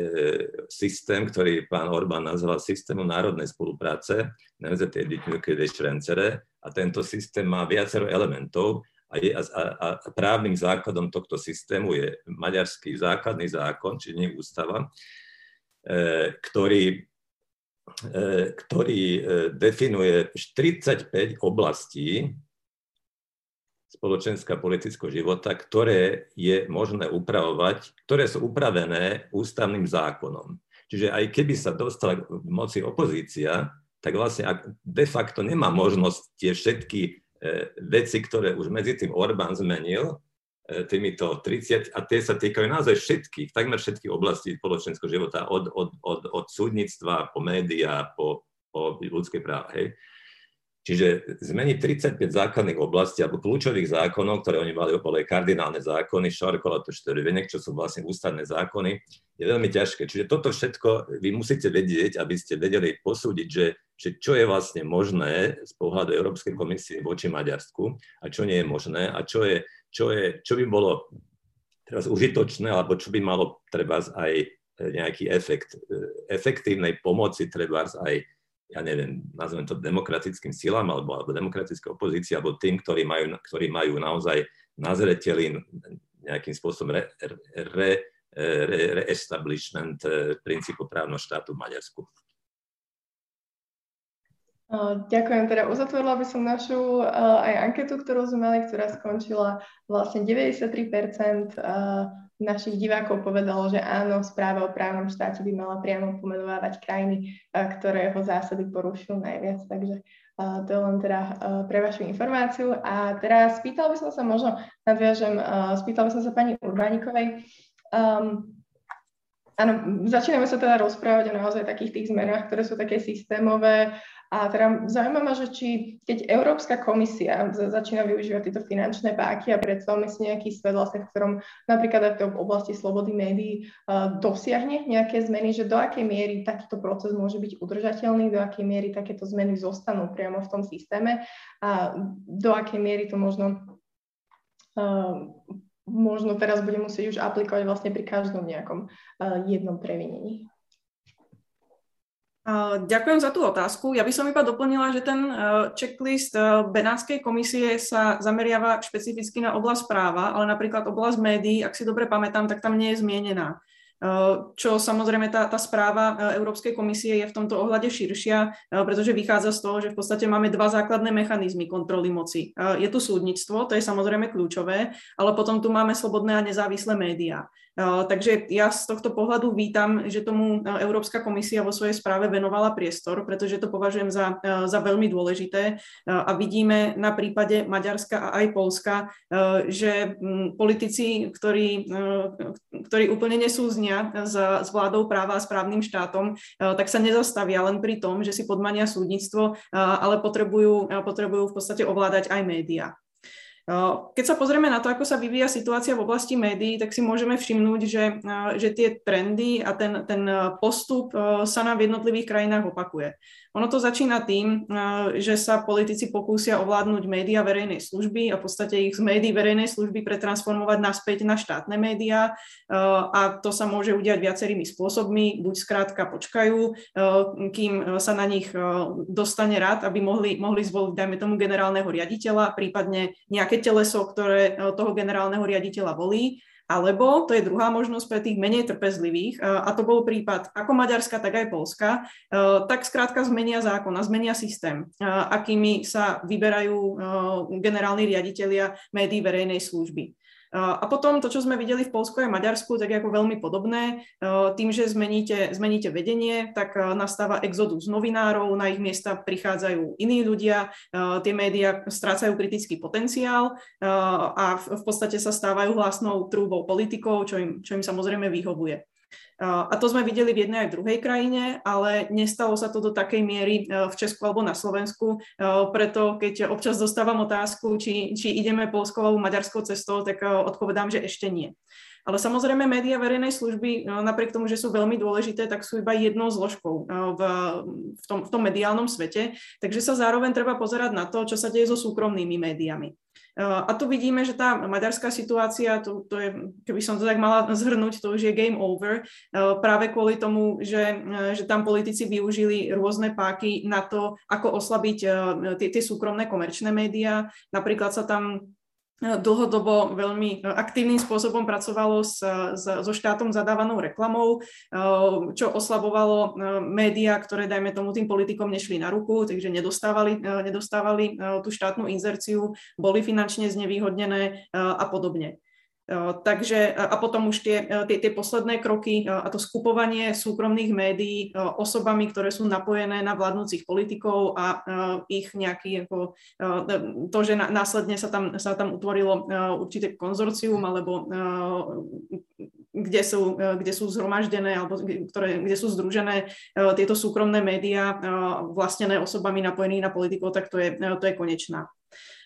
systém, ktorý pán Orbán nazval systémom národnej spolupráce, Nemzeti Együttműködés rendszere, a tento systém má viacero elementov a, je, a, a, a právnym základom tohto systému je maďarský základný zákon, či nie ústava, e, ktorý, ktorý definuje 45 oblastí, spoločenská politického života, ktoré je možné upravovať, ktoré sú upravené ústavným zákonom. Čiže aj keby sa dostala k moci opozícia, tak vlastne de facto nemá možnosť tie všetky e, veci, ktoré už medzi tým Orbán zmenil, e, týmito 30, a tie sa týkajú naozaj všetkých, takmer všetkých oblastí spoločenského života, od, od, od, od súdnictva po médiá, po, po ľudské práva. Hej. Čiže zmeniť 35 základných oblastí alebo kľúčových zákonov, ktoré oni mali opole kardinálne zákony, Šarkola to Štorivenek, čo sú vlastne ústavné zákony, je veľmi ťažké. Čiže toto všetko vy musíte vedieť, aby ste vedeli posúdiť, že, že čo je vlastne možné z pohľadu Európskej komisie voči Maďarsku a čo nie je možné a čo, je, čo, je, čo by bolo teraz užitočné alebo čo by malo treba aj nejaký efekt efektívnej pomoci treba aj ja neviem, nazvem to demokratickým silám alebo, alebo demokratické opozícii, alebo tým, ktorí majú, ktorí majú naozaj na zreteli nejakým spôsobom re, re, re, re-establishment eh, princípu právneho štátu v Maďarsku. Ďakujem, teda uzatvorila by som našu aj anketu, ktorú sme mali, ktorá skončila vlastne 93% uh, našich divákov povedalo, že áno, správa o právnom štáte by mala priamo pomenovávať krajiny, ktoré jeho zásady porušujú najviac. Takže to je len teda pre vašu informáciu. A teraz spýtal by som sa, možno nadviažem, spýtal by som sa pani Urbánikovej. Um, Áno, začíname sa teda rozprávať o naozaj takých tých zmenách, ktoré sú také systémové, a teda zaujíma ma, že či keď Európska komisia začína využívať tieto finančné páky a predstavme si nejaký svet, vlastne, v ktorom napríklad aj v oblasti slobody médií dosiahne nejaké zmeny, že do akej miery takýto proces môže byť udržateľný, do akej miery takéto zmeny zostanú priamo v tom systéme a do akej miery to možno možno teraz bude musieť už aplikovať vlastne pri každom nejakom jednom previnení. Ďakujem za tú otázku. Ja by som iba doplnila, že ten e, checklist e, Benátskej komisie sa zameriava špecificky na oblasť práva, ale napríklad oblasť médií, ak si dobre pamätám, tak tam nie je zmienená. Eh, čo samozrejme tá, tá správa Európskej komisie je v tomto ohľade širšia, pretože vychádza z toho, že v podstate máme dva základné mechanizmy kontroly moci. Je tu súdnictvo, to je samozrejme kľúčové, ale potom tu máme slobodné a nezávislé médiá. Takže ja z tohto pohľadu vítam, že tomu Európska komisia vo svojej správe venovala priestor, pretože to považujem za, za veľmi dôležité a vidíme na prípade Maďarska a aj Polska, že politici, ktorí, ktorí úplne nesúznia s, s vládou práva a správnym štátom, tak sa nezastavia len pri tom, že si podmania súdnictvo, ale potrebujú, potrebujú v podstate ovládať aj médiá. Keď sa pozrieme na to, ako sa vyvíja situácia v oblasti médií, tak si môžeme všimnúť, že, že tie trendy a ten, ten postup sa nám v jednotlivých krajinách opakuje. Ono to začína tým, že sa politici pokúsia ovládnuť médiá verejnej služby a v podstate ich z médií verejnej služby pretransformovať naspäť na štátne médiá a to sa môže udiať viacerými spôsobmi. Buď skrátka počkajú, kým sa na nich dostane rád, aby mohli, mohli zvoliť, dajme tomu, generálneho riaditeľa, prípadne nejaké teleso, ktoré toho generálneho riaditeľa volí alebo, to je druhá možnosť pre tých menej trpezlivých, e, a to bol prípad ako Maďarska, tak aj Polska, e, tak skrátka zmenia zákon a zmenia systém, e, akými sa vyberajú generálni riaditeľia médií verejnej služby. A potom to, čo sme videli v Polsku a Maďarsku, tak je ako veľmi podobné. Tým, že zmeníte, zmeníte vedenie, tak nastáva exodus novinárov, na ich miesta prichádzajú iní ľudia, tie médiá strácajú kritický potenciál a v podstate sa stávajú hlasnou trúbou politikov, čo im, čo im samozrejme vyhovuje. A to sme videli v jednej aj v druhej krajine, ale nestalo sa to do takej miery e, v Česku alebo na Slovensku. E, preto keď občas dostávam otázku, či, či ideme polskou alebo maďarskou cestou, tak e, odpovedám, že ešte nie. Ale samozrejme médiá verejnej služby, napriek tomu, že sú veľmi dôležité, tak sú iba jednou zložkou v, v, tom, v tom mediálnom svete. Takže sa zároveň treba pozerať na to, čo sa deje so súkromnými médiami. A tu vidíme, že tá maďarská situácia, to, to je, keby som to tak mala zhrnúť, to už je game over, práve kvôli tomu, že, že tam politici využili rôzne páky na to, ako oslabiť tie, tie súkromné komerčné médiá. Napríklad sa tam dlhodobo veľmi aktívnym spôsobom pracovalo s, s, so štátom zadávanou reklamou, čo oslabovalo médiá, ktoré, dajme tomu, tým politikom nešli na ruku, takže nedostávali, nedostávali tú štátnu inzerciu, boli finančne znevýhodnené a podobne. Takže a potom už tie, tie, tie posledné kroky a to skupovanie súkromných médií osobami, ktoré sú napojené na vládnúcich politikov a ich nejaký, ako, to, že následne sa tam, sa tam utvorilo určité konzorcium alebo kde sú, kde sú zhromaždené alebo ktoré, kde sú združené tieto súkromné médiá vlastnené osobami napojených na politikov, tak to je, to je konečná.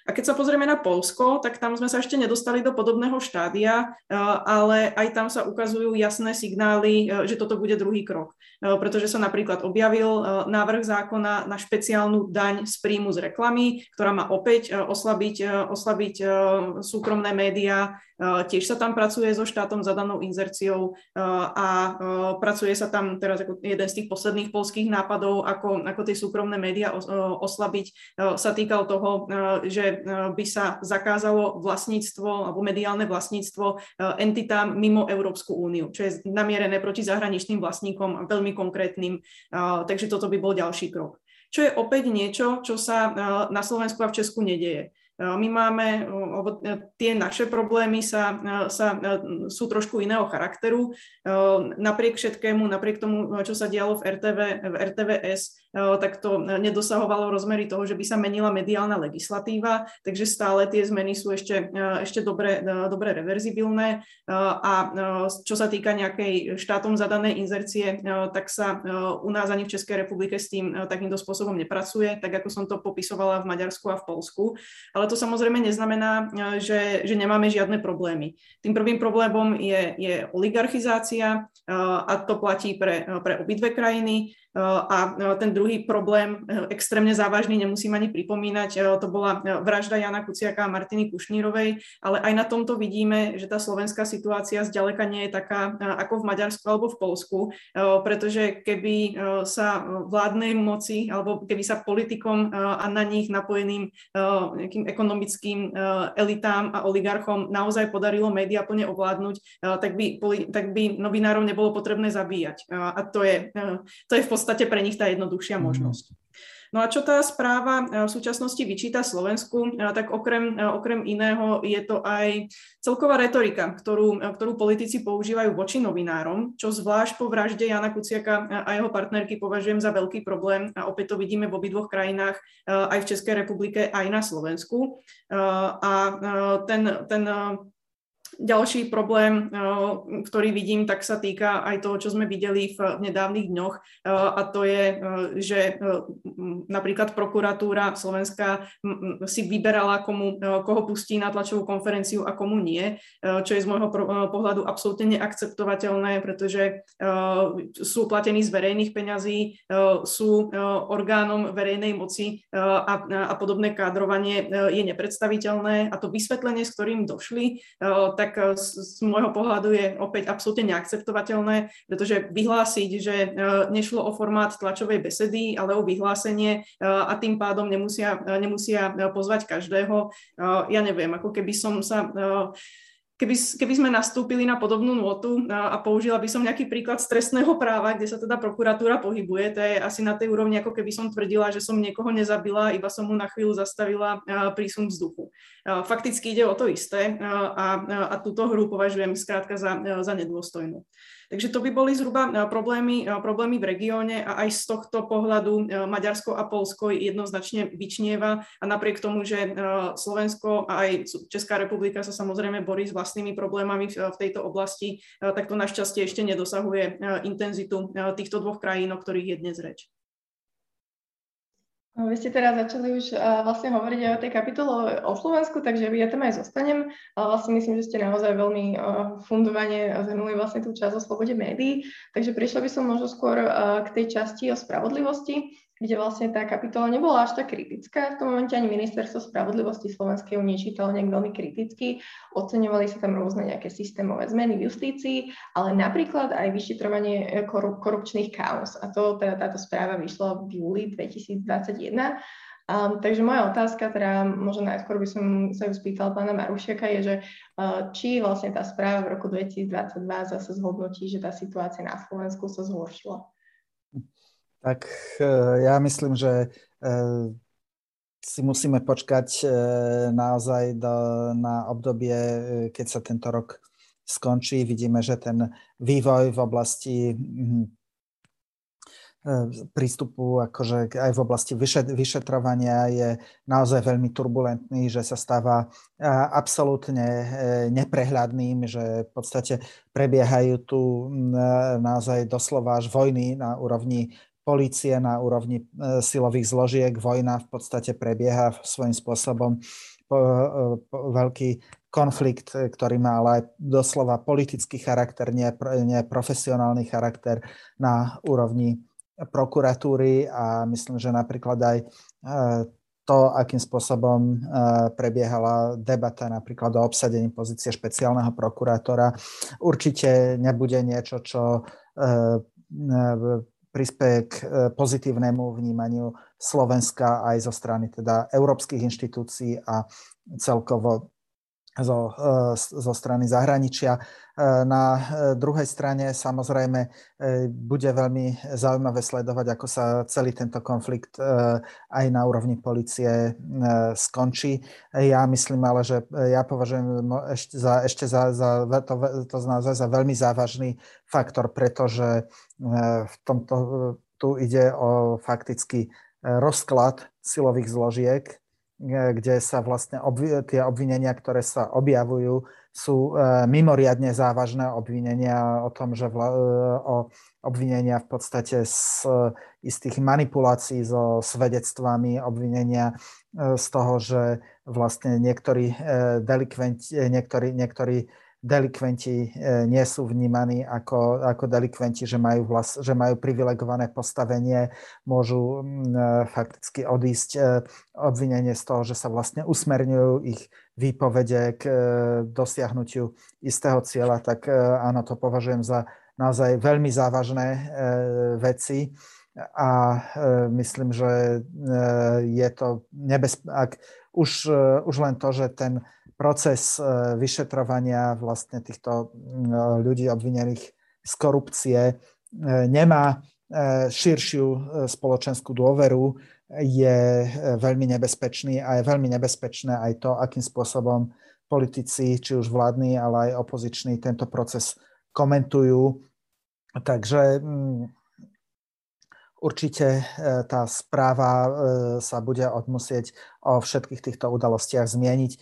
A keď sa pozrieme na Polsko, tak tam sme sa ešte nedostali do podobného štádia, eh, ale aj tam sa ukazujú jasné signály, eh, že toto bude druhý krok. Eh, pretože sa napríklad objavil návrh zákona na špeciálnu daň z príjmu z reklamy, ktorá má opäť oslabiť, oslabiť súkromné médiá. Tiež sa tam pracuje so štátom zadanou inzerciou a pracuje sa tam teraz ako jeden z tých posledných polských nápadov, ako, ako tie súkromné médiá oslabiť, sa týkal toho, že Eh, by sa zakázalo vlastníctvo alebo mediálne vlastníctvo eh, entitám mimo Európsku úniu, čo je namierené proti zahraničným vlastníkom veľmi konkrétnym. Eh, takže toto by bol ďalší krok. Čo je opäť niečo, čo sa na Slovensku a v Česku nedieje. My máme, tie naše problémy sa, sa, sú trošku iného charakteru. Napriek všetkému, napriek tomu, čo sa dialo v, RTV, v RTVS, tak to nedosahovalo rozmery toho, že by sa menila mediálna legislatíva, takže stále tie zmeny sú ešte, ešte dobre, dobre reverzibilné. A čo sa týka nejakej štátom zadanej inzercie, tak sa u nás ani v Českej republike s tým takýmto spôsobom nepracuje, tak ako som to popisovala v Maďarsku a v Polsku. Ale to samozrejme neznamená, e, že, že nemáme žiadne problémy. Tým prvým problémom je, je oligarchizácia e, a to platí pre, pre obidve krajiny. A ten druhý problém, e, extrémne závažný, nemusím ani pripomínať, e, to bola e, vražda Jana Kuciaka a Martiny Kušnírovej, ale aj na tomto vidíme, že tá slovenská situácia zďaleka nie je taká ako v Maďarsku alebo v Polsku, pretože keby sa vládnej moci alebo keby sa politikom a na nich napojeným nejakým ekonomickým elitám a oligarchom naozaj podarilo médiá plne ovládnuť, tak by, tak by novinárov nebolo potrebné zabíjať. A to je, to je v podstate podstate pre nich tá jednoduchšia mhm. možnosť. No a čo tá správa v súčasnosti vyčíta Slovensku, tak okrem, okrem iného je to aj celková retorika, ktorú, ktorú politici používajú voči novinárom, čo zvlášť po vražde Jana Kuciaka a jeho partnerky považujem za veľký problém a opäť to vidíme v obidvoch krajinách, aj v Českej republike, aj na Slovensku. A ten, ten ďalší problém, ktorý vidím, tak sa týka aj toho, čo sme videli v nedávnych dňoch a to je, že napríklad prokuratúra Slovenska si vyberala, komu, koho pustí na tlačovú konferenciu a komu nie, čo je z môjho pohľadu absolútne neakceptovateľné, pretože sú platení z verejných peňazí, sú orgánom verejnej moci a, a podobné kádrovanie je nepredstaviteľné. A to vysvetlenie, s ktorým došli, tak tak z, z môjho pohľadu je opäť absolútne neakceptovateľné, pretože vyhlásiť, že e, nešlo o formát tlačovej besedy, ale o vyhlásenie e, a tým pádom nemusia, nemusia pozvať každého. Ja neviem, ako keby som sa keby, keby sme nastúpili na podobnú notu a, a použila by som nejaký príklad z trestného práva, kde sa teda prokuratúra pohybuje, to je asi na tej úrovni, ako keby som tvrdila, že som niekoho nezabila, iba som mu na chvíľu zastavila prísun vzduchu. Fakticky ide o to isté a, a, a túto hru považujem skrátka za, za nedôstojnú. Takže to by boli zhruba eh, problémy, eh, problémy v regióne a aj z tohto pohľadu eh, Maďarsko a Polsko jednoznačne vyčnieva a napriek tomu, že Slovensko a aj Česká republika sa samozrejme borí s vlastnými problémami v tejto oblasti, tak to našťastie ešte nedosahuje intenzitu týchto dvoch krajín, o ktorých je dnes reč. No, vy ste teraz začali už uh, vlastne hovoriť aj o tej kapitole o Slovensku, takže ja tam aj zostanem. Ale vlastne myslím, že ste naozaj veľmi uh, fundovane zhrnuli vlastne tú časť o slobode médií. Takže prišla by som možno skôr uh, k tej časti o spravodlivosti kde vlastne tá kapitola nebola až tak kritická. V tom momente ani ministerstvo spravodlivosti slovenskej ju nečítalo nejak veľmi kriticky. Oceňovali sa tam rôzne nejaké systémové zmeny v justícii, ale napríklad aj vyšetrovanie e, korup- korupčných kauz. A to teda táto správa vyšla v júli 2021. Um, takže moja otázka, teda možno najskôr by som sa ju spýtal pána Marušiaka, je, že uh, či vlastne tá správa v roku 2022 zase zhodnotí, že tá situácia na Slovensku sa zhoršila. Tak e, ja myslím, že e, si musíme počkať e, naozaj do, na obdobie, keď sa tento rok skončí. Vidíme, že ten vývoj v oblasti mhm, prístupu akože aj v oblasti vyšetrovania je naozaj veľmi turbulentný, že sa stáva absolútne neprehľadným, že v podstate prebiehajú tu naozaj doslova až vojny na úrovni Polície na úrovni e, silových zložiek, vojna v podstate prebieha svojím spôsobom. Po, e, po, veľký konflikt, e, ktorý má ale aj doslova politický charakter, nie, nie profesionálny charakter na úrovni prokuratúry a myslím, že napríklad aj to, akým spôsobom prebiehala debata napríklad o obsadení pozície špeciálneho prokurátora, určite nebude niečo, čo prispieje k e, pozitívnemu vnímaniu Slovenska aj zo strany teda európskych inštitúcií a celkovo zo, e, zo strany zahraničia. E, na druhej strane samozrejme bude veľmi zaujímavé sledovať, ako sa celý tento konflikt aj na úrovni policie skončí. Ja myslím ale, že ja považujem ešte za, ešte za, za to, to naozaj za veľmi závažný faktor, pretože v tomto, tu ide o fakticky rozklad silových zložiek, kde sa vlastne obvi- tie obvinenia, ktoré sa objavujú, sú e, mimoriadne závažné obvinenia o tom, že vla- e, o obvinenia v podstate z istých manipulácií so svedectvami, obvinenia e, z toho, že vlastne niektorí delikventi, niektorí, niektorí delikventi e, nie sú vnímaní ako, ako delikventi, že majú, vlas, že majú privilegované postavenie, môžu e, fakticky odísť e, obvinenie z toho, že sa vlastne usmerňujú ich výpovede k dosiahnutiu istého cieľa, tak áno, to považujem za naozaj veľmi závažné veci. A myslím, že je to nebezpečné, už, už len to, že ten proces e, vyšetrovania vlastne týchto ľudí obvinených z korupcie e, nemá e, širšiu spoločenskú dôveru, je veľmi nebezpečný a je veľmi nebezpečné aj to, akým spôsobom politici, či už vládni, ale aj opoziční, tento proces komentujú. Takže Určite e, tá správa e, sa bude odmusieť o všetkých týchto udalostiach zmieniť. E,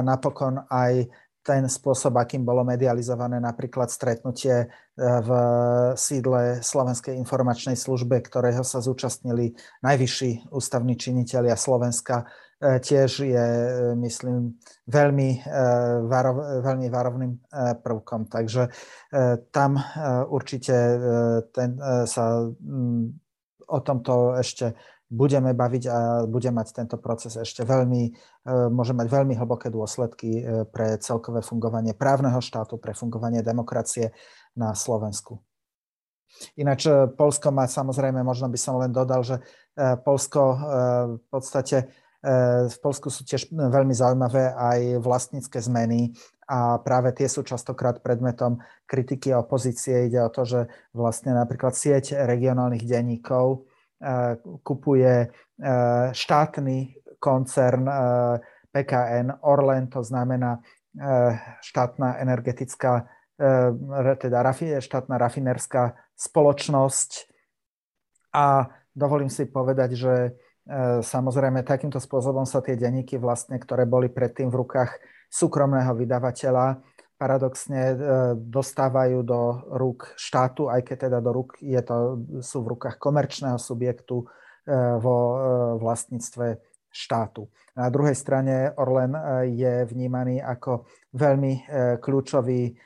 napokon aj ten spôsob, akým bolo medializované napríklad stretnutie v sídle Slovenskej informačnej službe, ktorého sa zúčastnili najvyšší ústavní činitelia Slovenska, tiež je, myslím, veľmi, varov, veľmi varovným prvkom. Takže tam určite ten, sa o tomto ešte budeme baviť a bude mať tento proces ešte veľmi, e, môže mať veľmi hlboké dôsledky e, pre celkové fungovanie právneho štátu, pre fungovanie demokracie na Slovensku. Ináč e, Polsko má samozrejme, možno by som len dodal, že Polsko v podstate v Polsku sú tiež veľmi zaujímavé aj vlastnícke zmeny a práve tie sú častokrát predmetom kritiky a opozície. Ide o to, že vlastne napríklad sieť regionálnych denníkov Eh, kupuje eh, štátny koncern eh, PKN Orlen, to znamená štátna energetická, teda štátna rafinerská spoločnosť. A dovolím si povedať, že samozrejme takýmto spôsobom sa tie denníky vlastne, ktoré boli predtým v rukách súkromného vydavateľa, paradoxne e, dostávajú do rúk štátu, aj keď teda do rúk je to, sú v rukách komerčného subjektu e, vo e, vlastníctve štátu. Na druhej strane Orlen je vnímaný ako veľmi kľúčový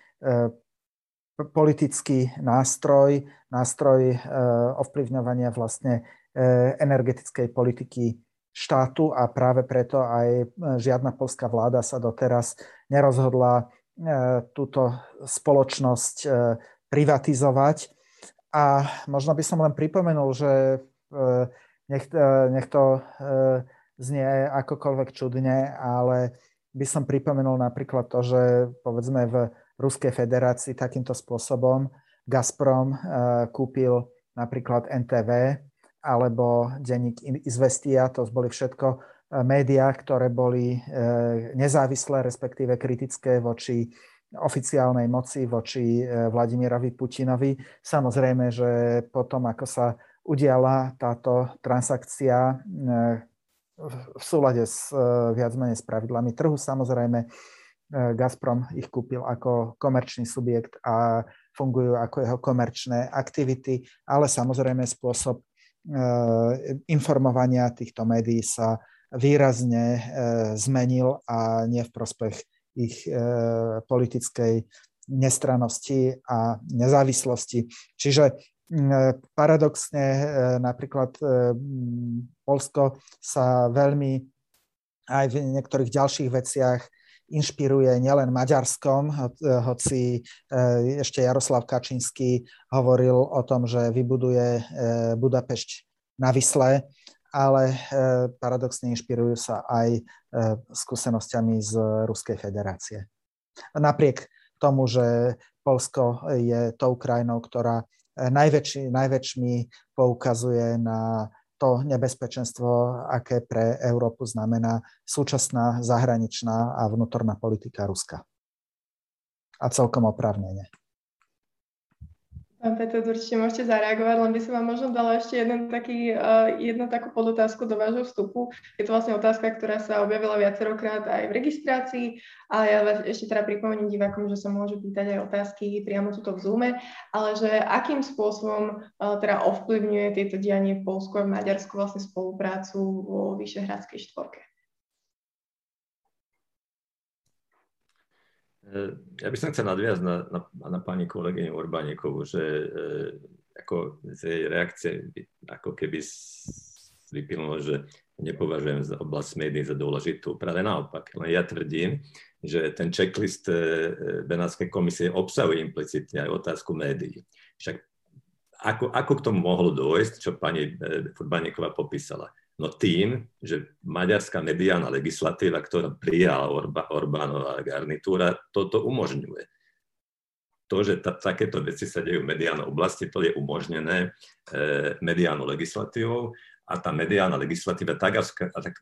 politický nástroj, nástroj ovplyvňovania vlastne energetickej politiky štátu a práve preto aj žiadna polská vláda sa doteraz nerozhodla E, túto spoločnosť e, privatizovať. A možno by som len pripomenul, že e, nech, nech to znie akokoľvek čudne, ale by som pripomenul napríklad to, že povedzme v Ruskej federácii takýmto spôsobom Gazprom kúpil napríklad NTV alebo denník Izvestia, to boli všetko médiá, ktoré boli e, nezávislé, respektíve kritické voči oficiálnej moci, voči e, Vladimirovi Putinovi. Samozrejme, že potom, ako sa udiala táto transakcia v súlade s viac menej s pravidlami trhu, samozrejme, Gazprom ich kúpil ako komerčný subjekt a fungujú ako jeho komerčné aktivity, ale samozrejme spôsob informovania týchto médií sa výrazne e, zmenil a nie v prospech ich e, politickej nestranosti a nezávislosti. Čiže paradoxne e, napríklad Polsko sa veľmi aj v niektorých ďalších veciach inšpiruje nielen Maďarskom, hoci ešte Jaroslav Kačínsky hovoril o tom, že vybuduje Budapešť na Vysle, ale e, paradoxne inšpirujú sa aj e, skúsenosťami z Ruskej federácie. Napriek tomu, že Polsko je tou krajinou, ktorá e, najväčší, najväčšmi poukazuje na to nebezpečenstvo, aké pre Európu znamená súčasná zahraničná a vnútorná politika Ruska. A celkom oprávnene. Pán Petr, určite môžete zareagovať, len by som vám možno dala ešte jeden taký, uh, jednu takú podotázku do vášho vstupu. Je to vlastne otázka, ktorá sa objavila viacerokrát aj v registrácii, ale ja vás ešte teda pripomeniem divákom, že sa môžu pýtať aj otázky priamo tuto v Zoome, ale že akým spôsobom uh, teda ovplyvňuje tieto dianie v Polsku a v Maďarsku vlastne spoluprácu vo Vyšehradskej štvorke? Ja by som chcel nadviazať na, na, na pani kolegyňu Orbánikovú, že e, ako z jej reakcie ako keby vyplynulo, že nepovažujem za oblasť médií za dôležitú. Práve naopak. Len ja tvrdím, že ten checklist e, Benátskej komisie obsahuje implicitne aj otázku médií. Však ako, ako k tomu mohlo dôjsť, čo pani Furbaníková popísala? No tým, že maďarská mediálna legislatíva, ktorá prijala Orba, Orbánová garnitúra, toto umožňuje. To, že ta, takéto veci sa dejú v mediálnej oblasti, to je umožnené e, mediálnou legislatívou a tá mediálna legislatíva, tak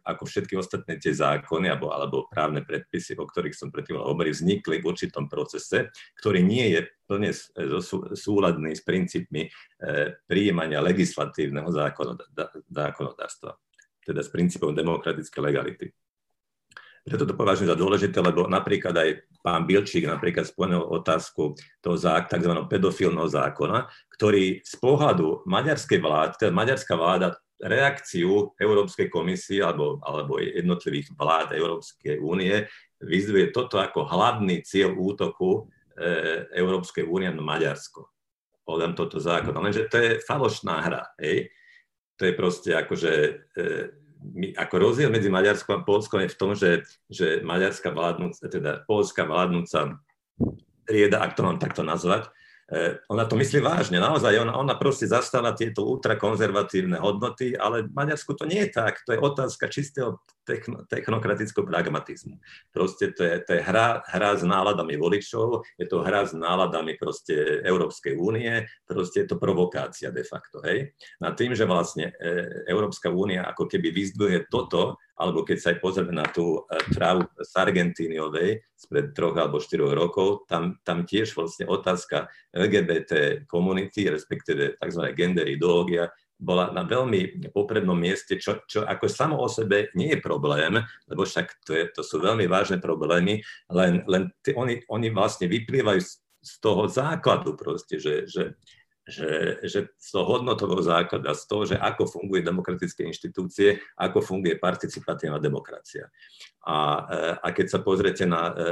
ako všetky ostatné tie zákony alebo, alebo právne predpisy, o ktorých som predtým hovoril, vznikli v určitom procese, ktorý nie je plne súladný s princípmi e, prijímania legislatívneho zákonodárstva teda s princípom demokratické legality. preto to považujem za dôležité, lebo napríklad aj pán Bilčík napríklad spomenul otázku toho tzv. pedofilného zákona, ktorý z pohľadu maďarskej vlády, teda maďarská vláda reakciu Európskej komisie alebo, alebo jednotlivých vlád Európskej únie vyzdvuje toto ako hlavný cieľ útoku e, Európskej únie na Maďarsko. Podľa toto zákon. Lenže to je falošná hra. Hej? To je proste akože e, my, ako rozdiel medzi Maďarskom a Polskom je v tom, že, že maďarská vládnúca, teda polská vládnúca trieda, ak to mám takto nazvať, ona to myslí vážne, naozaj, ona, ona proste zastáva tieto ultrakonzervatívne hodnoty, ale v Maďarsku to nie je tak, to je otázka čistého techno, technokratického pragmatizmu. Proste to je, to je hra, hra s náladami voličov, je to hra s náladami proste Európskej únie, proste je to provokácia de facto, hej. Na tým, že vlastne e, Európska únia ako keby vyzdvihuje toto, alebo keď sa aj pozrieme na tú trávu e, z Argentíniovej spred troch alebo štyroch rokov, tam, tam tiež vlastne otázka LGBT komunity, respektíve tzv. gender ideológia, bola na veľmi poprednom mieste, čo, čo ako samo o sebe nie je problém, lebo však to, je, to sú veľmi vážne problémy, len, len t- oni, oni vlastne vyplývajú z, z toho základu proste, že, že že, že z toho hodnotového základa, z toho, že ako funguje demokratické inštitúcie, ako funguje participatívna demokracia. A, e, a keď sa pozriete na e, e,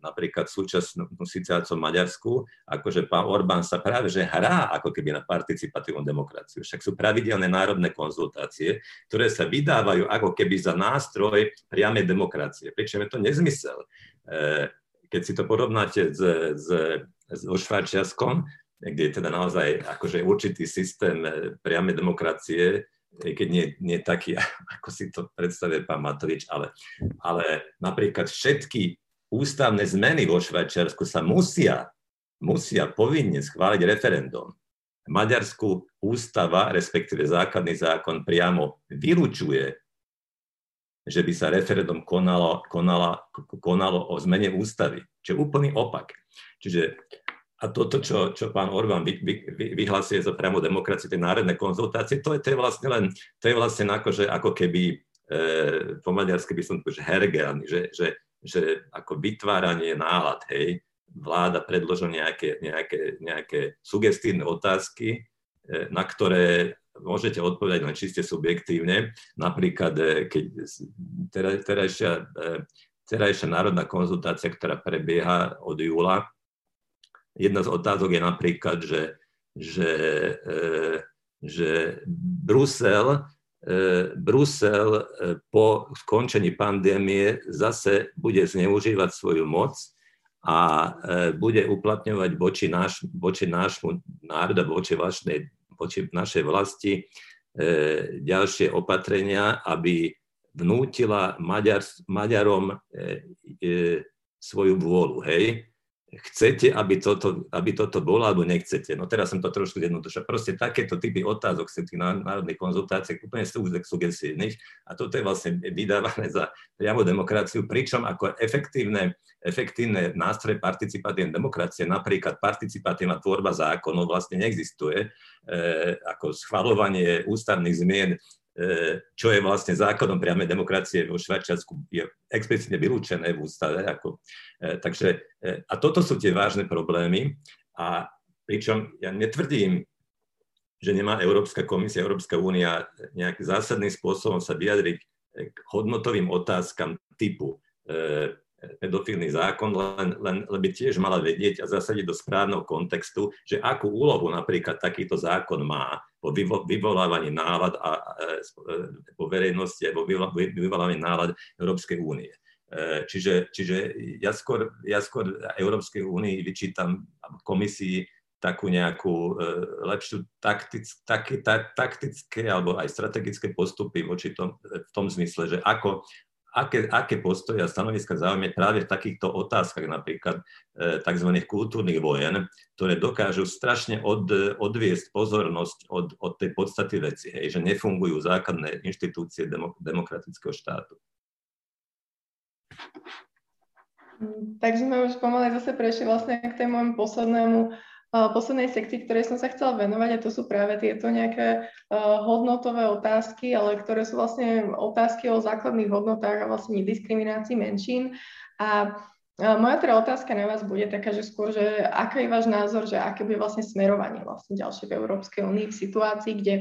napríklad súčasnú situáciu v Maďarsku, akože pán Orbán sa práve že hrá ako keby na participatívnu demokraciu. Však sú pravidelné národné konzultácie, ktoré sa vydávajú ako keby za nástroj priamej demokracie. Pričom je to nezmysel. Keď si to porovnáte s, s, so Švajčiarskom, kde je teda naozaj akože určitý systém eh, priamej demokracie, keď nie, nie taký, ako si to predstavuje pán Matovič, ale, ale napríklad všetky ústavné zmeny vo Švajčiarsku sa musia, musia povinne schváliť referendum. Maďarsku ústava, respektíve základný zákon priamo vylučuje, že by sa referendum konalo, konalo, konalo o zmene ústavy. Čiže úplný opak. Čiže a toto, čo, čo pán Orbán vy, vy, vy, vyhlasuje za priamo demokraciu, tie národné konzultácie, to je, to je vlastne len, to je vlastne ako, že, ako keby, e, po maďarsky by som povedal, že hergel, že, že, že ako vytváranie nálad, hej, vláda predložila nejaké, nejaké, nejaké sugestívne otázky, e, na ktoré môžete odpovedať len čiste subjektívne. Napríklad, e, keď terajšia, e, terajšia národná konzultácia, ktorá prebieha od júla, Jedna z otázok je napríklad, že, že, e, že Brusel, e, Brusel e, po skončení pandémie zase bude zneužívať svoju moc a bude uplatňovať voči, náš, voči nášmu národu, voči, vašnej, voči našej vlasti ďalšie opatrenia, aby vnútila Maďar, Maďarom svoju vôľu. Hej? Chcete, aby toto, aby toto bolo, alebo nechcete. No teraz som to trošku zjednodušil. Proste takéto typy otázok z tých národných konzultácií úplne sú sugesívnych a toto je vlastne vydávané za priamo demokraciu, pričom ako efektívne, efektívne nástroje participatívnej demokracie, napríklad participatívna tvorba zákonov vlastne neexistuje, e, ako schvalovanie ústavných zmien čo je vlastne zákonom priamej demokracie vo Švajčiarsku, je explicitne vylúčené v ústave. Ako, e, takže, e, a toto sú tie vážne problémy. A pričom ja netvrdím, že nemá Európska komisia, Európska únia nejakým zásadným spôsobom sa vyjadriť k hodnotovým otázkam typu pedofilný zákon, len, len, len by tiež mala vedieť a zasadiť do správneho kontextu, že akú úlohu napríklad takýto zákon má po vyvolávaní nálad a, e, po verejnosti a po vyvolávaní nálad Európskej únie. E, čiže, čiže ja, skôr, ja skôr Európskej únii vyčítam komisii takú nejakú e, lepšiu taktic, tak, tak, taktické alebo aj strategické postupy voči tom, v tom zmysle, že ako, aké, aké postoje a stanoviska zaujme práve v takýchto otázkach, napríklad e, tzv. kultúrnych vojen, ktoré dokážu strašne od, odviesť pozornosť od, od tej podstaty veci, hej, že nefungujú základné inštitúcie demok- demokratického štátu. Tak sme už pomaly zase prešli vlastne k tému poslednému poslednej sekcii, ktorej som sa chcela venovať a to sú práve tieto nejaké hodnotové otázky, ale ktoré sú vlastne otázky o základných hodnotách a vlastne nediskriminácii menšín. A moja teda otázka na vás bude taká, že skôr, že aký je váš názor, že aké bude vlastne smerovanie vlastne ďalšie v Európskej únii v situácii, kde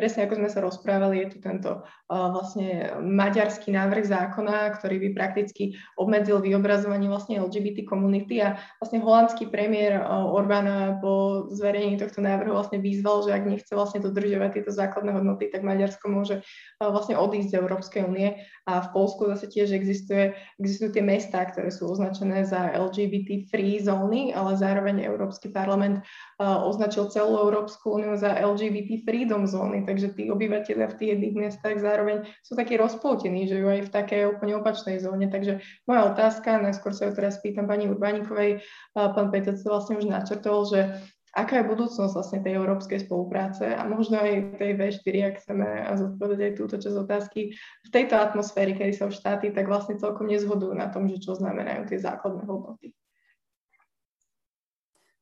presne ako sme sa rozprávali, je tu tento uh, vlastne maďarský návrh zákona, ktorý by prakticky obmedzil vyobrazovanie vlastne LGBT komunity a vlastne holandský premiér uh, Orbán po zverejnení tohto návrhu vlastne vyzval, že ak nechce vlastne dodržiavať tieto základné hodnoty, tak Maďarsko môže uh, vlastne odísť z Európskej únie. A v Polsku zase tiež existuje, existujú tie mestá, ktoré sú označené za LGBT free zóny, ale zároveň Európsky parlament označil celú Európsku úniu za LGBT freedom zóny, takže tí obyvateľia v tých jedných miestach zároveň sú takí rozpoltení, že ju aj v takej úplne opačnej zóne. Takže moja otázka, najskôr sa ju teraz pýtam pani Urbánikovej, pán Petec vlastne už načrtol, že aká je budúcnosť vlastne tej európskej spolupráce a možno aj tej V4, ak chceme zodpovedať aj túto časť otázky, v tejto atmosfére, kedy sa už štáty tak vlastne celkom nezhodujú na tom, že čo znamenajú tie základné hodnoty.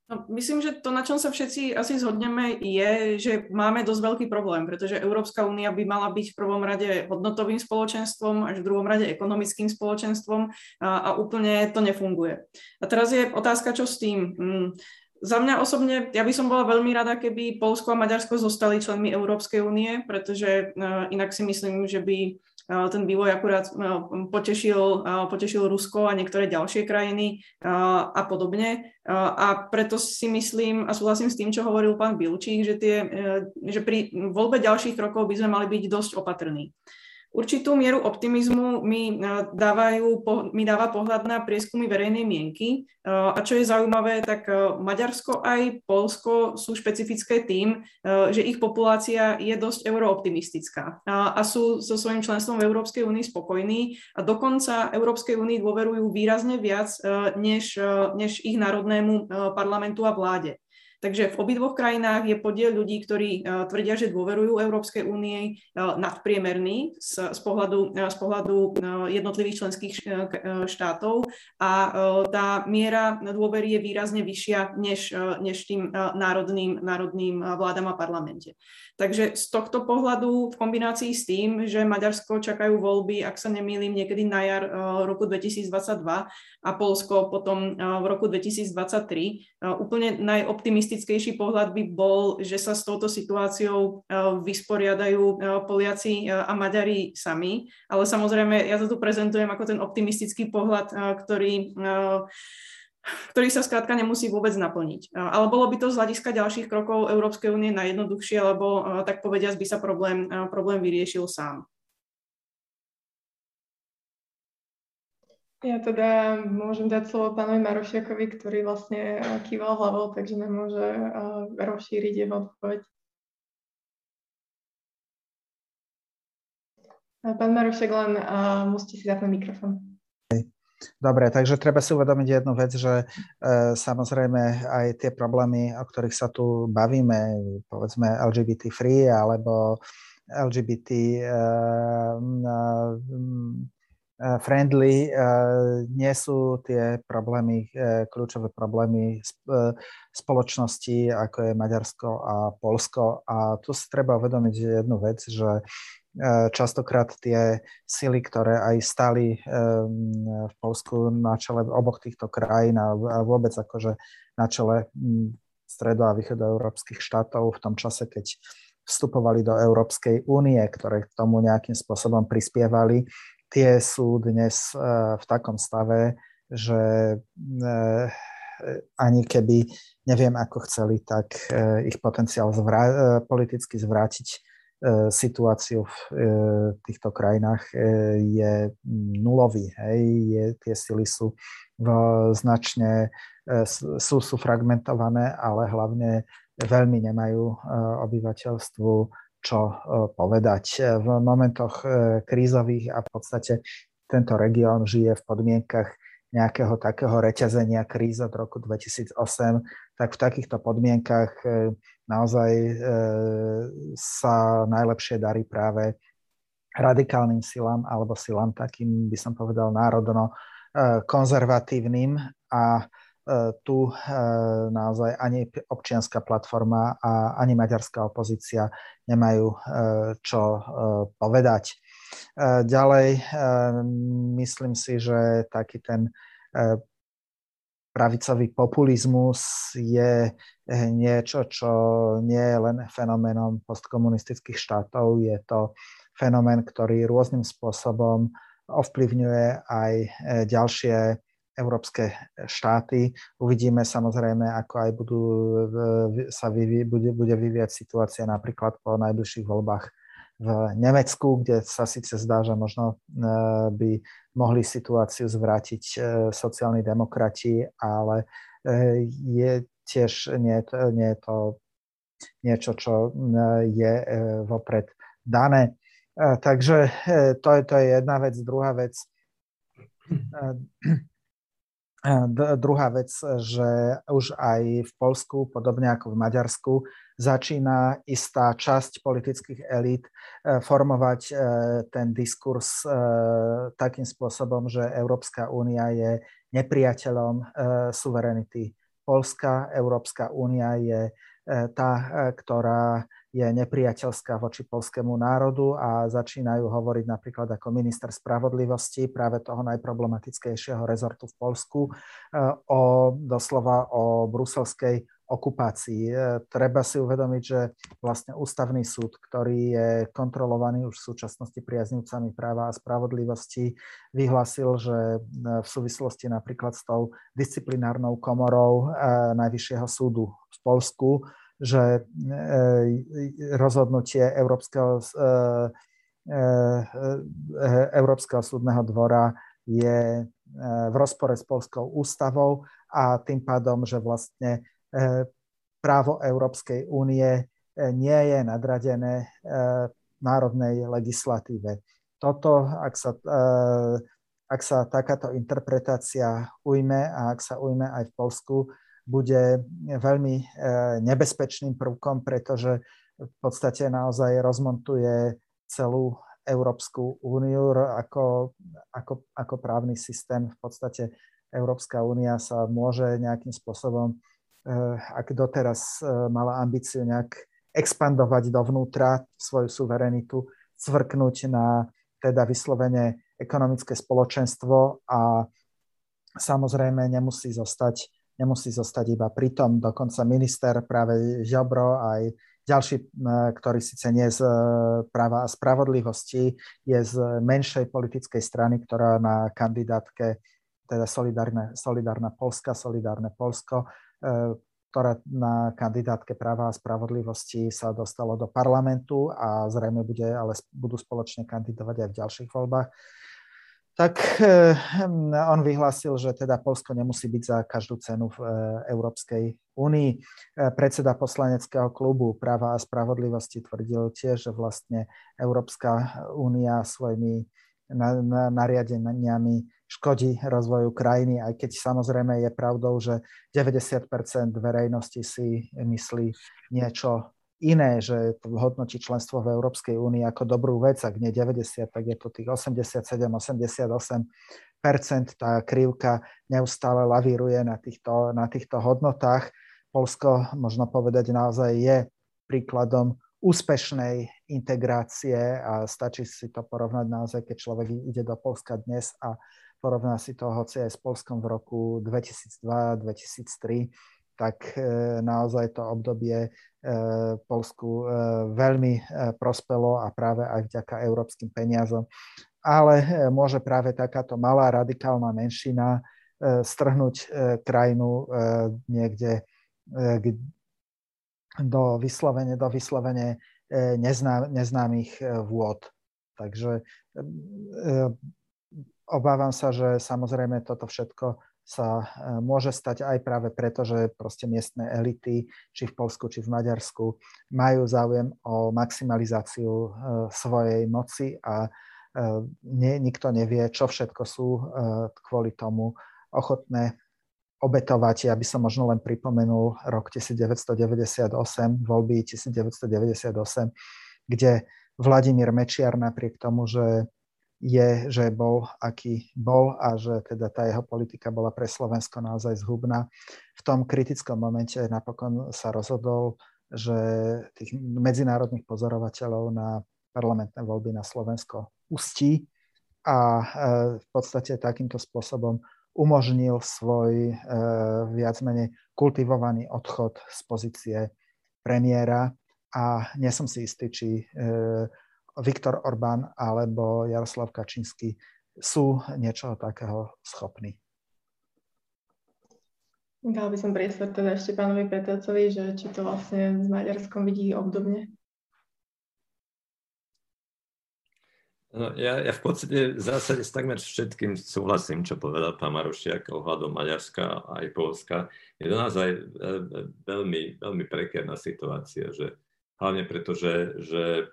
No, myslím, že to, na čom sa všetci asi zhodneme, je, že máme dosť veľký problém, pretože Európska únia by mala byť v prvom rade hodnotovým spoločenstvom, až v druhom rade ekonomickým spoločenstvom a, a úplne to nefunguje. A teraz je otázka, čo s tým. Hmm za mňa osobne, ja by som bola veľmi rada, keby Polsko a Maďarsko zostali členmi Európskej únie, pretože uh, inak si myslím, že by ten vývoj akurát uh, potešil, potešil Rusko a niektoré ďalšie krajiny a podobne. A preto si myslím a súhlasím s tým, čo hovoril pán Bilčík, že, tie, že pri voľbe ďalších krokov by sme mali byť dosť opatrní. Určitú mieru optimizmu mi, eh, dávajú, mi dáva pohľad na prieskumy verejnej mienky. Eh, a čo je zaujímavé, tak eh, Maďarsko aj Polsko sú špecifické tým, že ich populácia je dosť eurooptimistická a sú so svojím členstvom v Európskej únii spokojní a dokonca Európskej únii dôverujú výrazne viac než, než ich národnému parlamentu a vláde. Takže v obidvoch krajinách je podiel ľudí, ktorí uh, tvrdia, že dôverujú Európskej únie nadpriemerný z, z pohľadu, uh, z pohľadu jednotlivých členských štátov a tá miera dôvery je výrazne vyššia než, než tým národným, národným vládam a parlamente. Takže z tohto pohľadu v kombinácii s tým, že Maďarsko čakajú voľby, ak sa nemýlim, niekedy na jar roku 2022 a Polsko potom v roku 2023, úplne najoptimistickejší pohľad by bol, že sa s touto situáciou vysporiadajú Poliaci a Maďari sami, ale samozrejme ja to tu prezentujem ako ten optimistický pohľad, ktorý ktorý sa skrátka nemusí vôbec naplniť. Ale bolo by to z hľadiska ďalších krokov Európskej únie najjednoduchšie, lebo tak povediať by sa problém, problém vyriešil sám. Ja teda môžem dať slovo pánovi Marošiakovi, ktorý vlastne kýval hlavou, takže nemôže rozšíriť jeho odpoveď. Pán Marošiak, len musíte si zapnúť mikrofón. Dobre, takže treba si uvedomiť jednu vec, že e, samozrejme aj tie problémy, o ktorých sa tu bavíme, povedzme LGBT free alebo LGBT e, e, friendly, e, nie sú tie problémy, e, kľúčové problémy spoločnosti, ako je Maďarsko a Polsko. A tu si treba uvedomiť jednu vec, že E, častokrát tie sily, ktoré aj stali v Polsku na čele oboch týchto krajín a vôbec akože na čele stredo- a východoeurópskych štátov v tom čase, keď vstupovali do Európskej únie, ktoré k tomu nejakým spôsobom prispievali, tie sú dnes e, v takom stave, že e, ani keby neviem, ako chceli, tak ich potenciál zvrá- politicky zvrátiť situáciu v e, týchto krajinách e, je nulový. Hej. Je, tie sily sú v, značne sú, sú fragmentované, ale hlavne veľmi nemajú obyvateľstvu čo povedať. V momentoch krízových a v podstate tento región žije v podmienkach nejakého takého reťazenia kríz od roku 2008, tak v takýchto podmienkach naozaj e, sa najlepšie darí práve radikálnym silám alebo silám takým, by som povedal, národno e, konzervatívnym a tu naozaj ani občianská platforma a ani maďarská opozícia nemajú čo povedať. Ďalej myslím si, že taký ten pravicový populizmus je niečo, čo nie je len fenoménom postkomunistických štátov, je to fenomén, ktorý rôznym spôsobom ovplyvňuje aj e, ďalšie európske štáty. Uvidíme samozrejme, ako aj budú, sa vyvi, bude, bude vyvíjať situácia napríklad po najbližších voľbách v Nemecku, kde sa síce zdá, že možno e, by mohli situáciu zvrátiť e, sociálni demokrati, ale je tiež nie, nie je to niečo, čo je vopred dané. Takže e, to je, to je jedna vec. Druhá vec, druhá vec, že už aj v Polsku, podobne ako v Maďarsku, začína istá časť politických elít e, formovať e, ten diskurs takým spôsobom, že Európska únia je nepriateľom suverenity Polska. Európska únia je tá, ktorá je nepriateľská voči polskému národu a začínajú hovoriť napríklad ako minister spravodlivosti práve toho najproblematickejšieho rezortu v Polsku o doslova o bruselskej okupácii. E, treba si uvedomiť, že vlastne ústavný súd, ktorý je kontrolovaný už v súčasnosti priaznivcami práva a spravodlivosti, vyhlásil, že e, v súvislosti napríklad s tou disciplinárnou komorou Najvyššieho súdu v Polsku že e, rozhodnutie Európskeho, e, e, Európskeho súdneho dvora je v rozpore s Polskou ústavou a tým pádom, že vlastne právo Európskej únie nie je nadradené národnej legislatíve. Toto, ak sa, ak sa takáto interpretácia ujme a ak sa ujme aj v Polsku, bude veľmi e, nebezpečným prvkom, pretože v podstate naozaj rozmontuje celú Európsku úniu ako, ako, ako právny systém. V podstate Európska únia sa môže nejakým spôsobom, e, ak doteraz e, mala ambíciu nejak expandovať dovnútra svoju suverenitu, cvrknúť na teda vyslovene ekonomické spoločenstvo a samozrejme nemusí zostať nemusí zostať iba pri tom. Dokonca minister práve Žobro aj ďalší, ktorý síce nie z práva a spravodlivosti, je z menšej politickej strany, ktorá na kandidátke, teda Solidárna Polska, Solidárne Polsko, e, ktorá na kandidátke práva a spravodlivosti sa dostalo do parlamentu a zrejme bude, ale budú spoločne kandidovať aj v ďalších voľbách tak eh, on vyhlásil, že teda Polsko nemusí byť za každú cenu v eh, Európskej únii. Predseda poslaneckého klubu práva a spravodlivosti tvrdil tiež, že vlastne Európska únia svojimi nariadeniami škodí rozvoju krajiny, aj keď samozrejme je pravdou, že 90% verejnosti si myslí niečo iné, že hodnotí členstvo v Európskej únii ako dobrú vec, ak nie 90, tak je to tých 87-88% tá krivka neustále lavíruje na týchto, na týchto hodnotách. Polsko, možno povedať, naozaj je príkladom úspešnej integrácie a stačí si to porovnať naozaj, keď človek ide do Polska dnes a porovná si to hoci aj s Polskom v roku 2002-2003, tak e, naozaj to obdobie e, Polsku e, veľmi prospelo a práve aj vďaka európskym peniazom. Ale môže práve takáto malá radikálna menšina strhnúť krajinu niekde do vyslovene, do vyslovene neznámych vôd. Takže obávam sa, že samozrejme toto všetko sa e, môže stať aj práve preto, že proste miestne elity, či v Polsku, či v Maďarsku, majú záujem o maximalizáciu e, svojej moci a e, nie, nikto nevie, čo všetko sú kvôli tomu ochotné obetovať. Ja by som možno len pripomenul rok 1998, voľby 1998, kde Vladimír Mečiar napriek tomu, že je, že bol, aký bol a že teda tá jeho politika bola pre Slovensko naozaj zhubná. V tom kritickom momente napokon sa rozhodol, že tých medzinárodných pozorovateľov na parlamentné voľby na Slovensko ustí a e, v podstate takýmto spôsobom umožnil svoj e, viac menej kultivovaný odchod z pozície premiéra a nie som si istý, či e, Viktor Orbán alebo Jaroslav Kačínsky sú niečoho takého schopní. Dal by som priestor teda ešte pánovi Petelcovi, že či to vlastne s Maďarskom vidí obdobne. No, ja, ja v podstate v zásade s takmer všetkým súhlasím, čo povedal pán Marušiak ohľadom Maďarska a aj Polska. Je to naozaj e, e, veľmi, veľmi prekérna situácia, že hlavne preto, že, že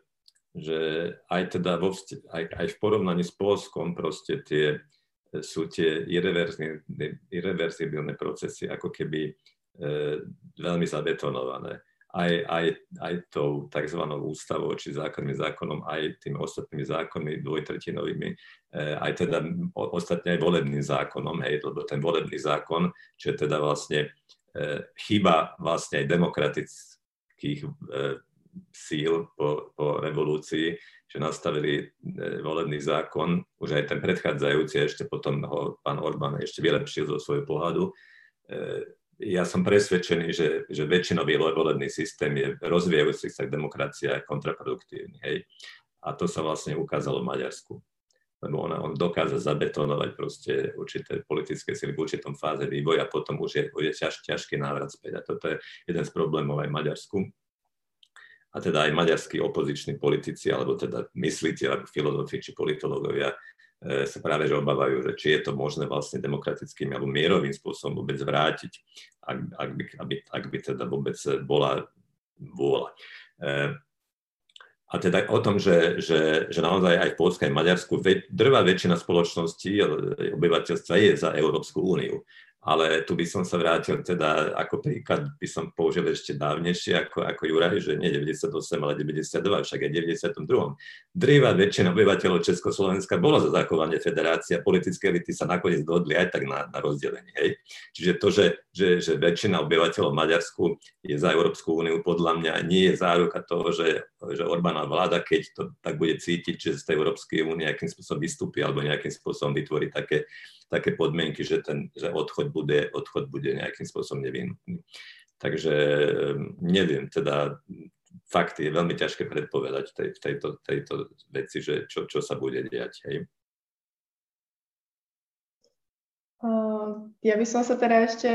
že aj teda vo, aj, aj v porovnaní s Polskom proste tie, sú tie irreverzibilné procesy ako keby e, veľmi zabetonované. Aj, aj, aj tou tzv. ústavou či zákonným zákonom, aj tými ostatnými zákonmi dvojtretinovými, e, aj teda ostatne aj volebným zákonom, hej, lebo ten volebný zákon, čo je teda vlastne e, chyba vlastne aj demokratických e, síl po, po revolúcii, že nastavili e, volebný zákon, už aj ten predchádzajúci, ešte potom ho pán Orbán ešte vylepšil zo svojho pohľadu. E, ja som presvedčený, že, že väčšinový volebný systém je rozvíjajúci sa demokracia kontraproduktívny. Hej. A to sa vlastne ukázalo v Maďarsku. Lebo on, on dokáže zabetonovať proste určité politické sily v určitom fáze vývoja a potom už je, je ťaž, ťažký návrat späť. A toto je jeden z problémov aj v Maďarsku a teda aj maďarskí opoziční politici, alebo teda mysliteľ, alebo filozofi či politológovia e, sa práve že obávajú, že či je to možné vlastne demokratickým alebo mierovým spôsobom vôbec vrátiť, ak, ak, by, aby, ak by teda vôbec bola vôľa. E, a teda o tom, že, že, že naozaj aj v Polsku aj v Maďarsku drvá väčšina spoločnosti, obyvateľstva je za Európsku úniu ale tu by som sa vrátil teda, ako príklad by som použil ešte dávnejšie ako, ako Juraj, že nie 98, ale 92, však aj 92. Drýva väčšina obyvateľov Československa bola za zachovanie federácie a politické elity sa nakoniec dohodli aj tak na, na rozdelenie. Hej. Čiže to, že, že, že väčšina obyvateľov Maďarsku je za Európsku úniu, podľa mňa nie je záruka toho, že, že Orbána vláda, keď to tak bude cítiť, že z tej Európskej únie nejakým spôsobom vystúpi alebo nejakým spôsobom vytvorí také také podmienky, že ten že odchod, bude, odchod bude nejakým spôsobom nevyhnutný. Takže ehm, neviem, teda fakt je veľmi ťažké predpovedať tej, v tejto, tejto veci, že čo, čo sa bude diať. Hej. Ja by som sa teda ešte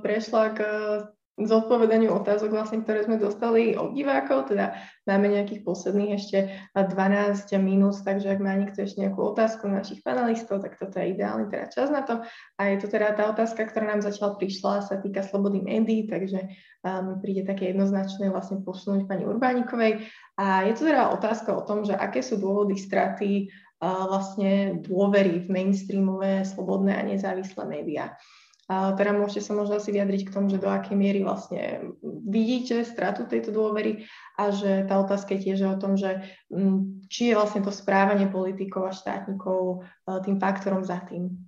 prešla k zodpovedaniu otázok, vlastne, ktoré sme dostali od divákov, teda máme nejakých posledných ešte 12 minút, takže ak má niekto ešte nejakú otázku našich panelistov, tak toto je ideálny teda čas na to. A je to teda tá otázka, ktorá nám zatiaľ prišla, sa týka slobody médií, takže mi um, príde také jednoznačné vlastne posunúť pani Urbánikovej. A je to teda otázka o tom, že aké sú dôvody straty uh, vlastne dôvery v mainstreamové, slobodné a nezávislé médiá. Teda môžete sa možno asi vyjadriť k tomu, že do akej miery vlastne vidíte stratu tejto dôvery a že tá otázka je tiež o tom, že mm, či je vlastne to správanie politikov a štátnikov e, tým faktorom za tým.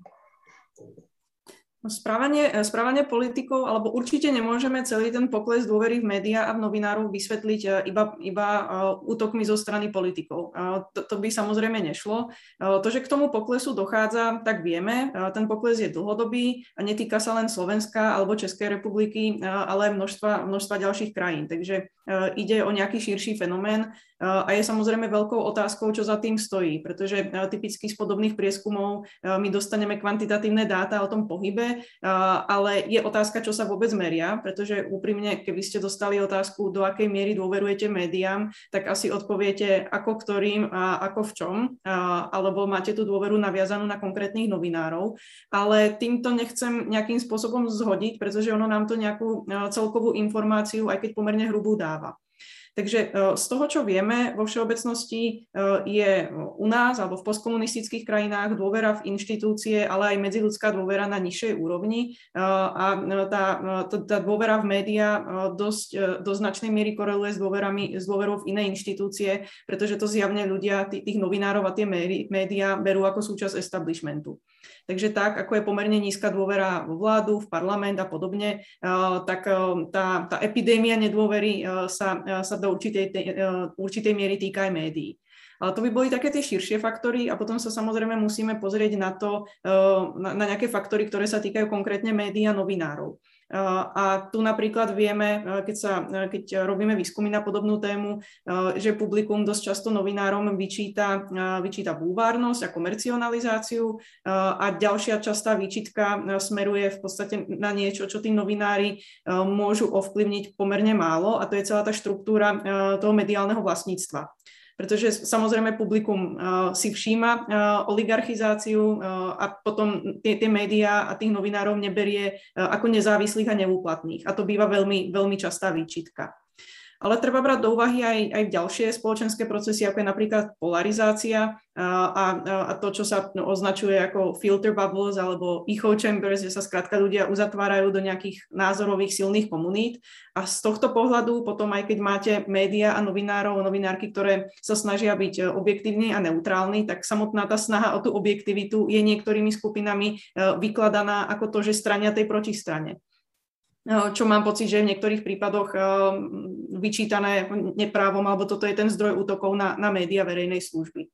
Správanie, eh, správanie politikov, alebo určite nemôžeme celý ten pokles dôvery v médiá a v novinárov vysvetliť eh, iba, iba eh, útokmi zo strany politikov. To, to by samozrejme nešlo. To, že k tomu poklesu dochádza, tak vieme. Ten pokles je dlhodobý a netýka sa len Slovenska alebo Českej republiky, ale množstva, množstva ďalších krajín. Takže ide o nejaký širší fenomén a je samozrejme veľkou otázkou, čo za tým stojí, pretože typicky z podobných prieskumov my dostaneme kvantitatívne dáta o tom pohybe, ale je otázka, čo sa vôbec meria, pretože úprimne, keby ste dostali otázku, do akej miery dôverujete médiám, tak asi odpoviete ako ktorým a ako v čom, alebo máte tú dôveru naviazanú na konkrétnych novinárov, ale týmto nechcem nejakým spôsobom zhodiť, pretože ono nám to nejakú celkovú informáciu, aj keď pomerne hrubú dáva. Takže z toho, čo vieme, vo všeobecnosti je u nás alebo v postkomunistických krajinách dôvera v inštitúcie, ale aj medziludská dôvera na nižšej úrovni a tá, tá dôvera v médiá dosť, do značnej miery koreluje s, dôverami, s dôverou v iné inštitúcie, pretože to zjavne ľudia, tých novinárov a tie médiá berú ako súčasť establishmentu. Takže tak, ako je pomerne nízka dôvera vo vládu, v parlament a podobne, eh, tak eh, tá, tá epidémia nedôvery eh, sa, sa do určitej, určitej miery týka aj médií. Ale to by boli také tie širšie faktory a potom sa samozrejme musíme pozrieť na to, na, na nejaké faktory, ktoré sa týkajú konkrétne médií a novinárov. A tu napríklad vieme, keď, sa, keď robíme výskumy na podobnú tému, že publikum dosť často novinárom vyčíta, vyčíta bulvárnosť a komercionalizáciu a ďalšia častá výčitka smeruje v podstate na niečo, čo tí novinári môžu ovplyvniť pomerne málo a to je celá tá štruktúra toho mediálneho vlastníctva pretože samozrejme publikum uh, si všíma uh, oligarchizáciu uh, a potom tie, tie médiá a tých novinárov neberie ako nezávislých a neúplatných. A to býva veľmi, veľmi častá výčitka. Ale treba brať do úvahy aj, aj ďalšie spoločenské procesy, ako je napríklad polarizácia a, a, a to, čo sa označuje ako filter bubbles alebo echo chambers, že sa skrátka ľudia uzatvárajú do nejakých názorových silných komunít. A z tohto pohľadu potom aj keď máte médiá a novinárov, novinárky, ktoré sa snažia byť e, objektívni a neutrálni, tak samotná tá snaha o tú objektivitu je niektorými skupinami e, vykladaná ako to, že strania tej protistrane čo mám pocit, že v niektorých prípadoch vyčítané neprávom, alebo toto je ten zdroj útokov na, na média verejnej služby.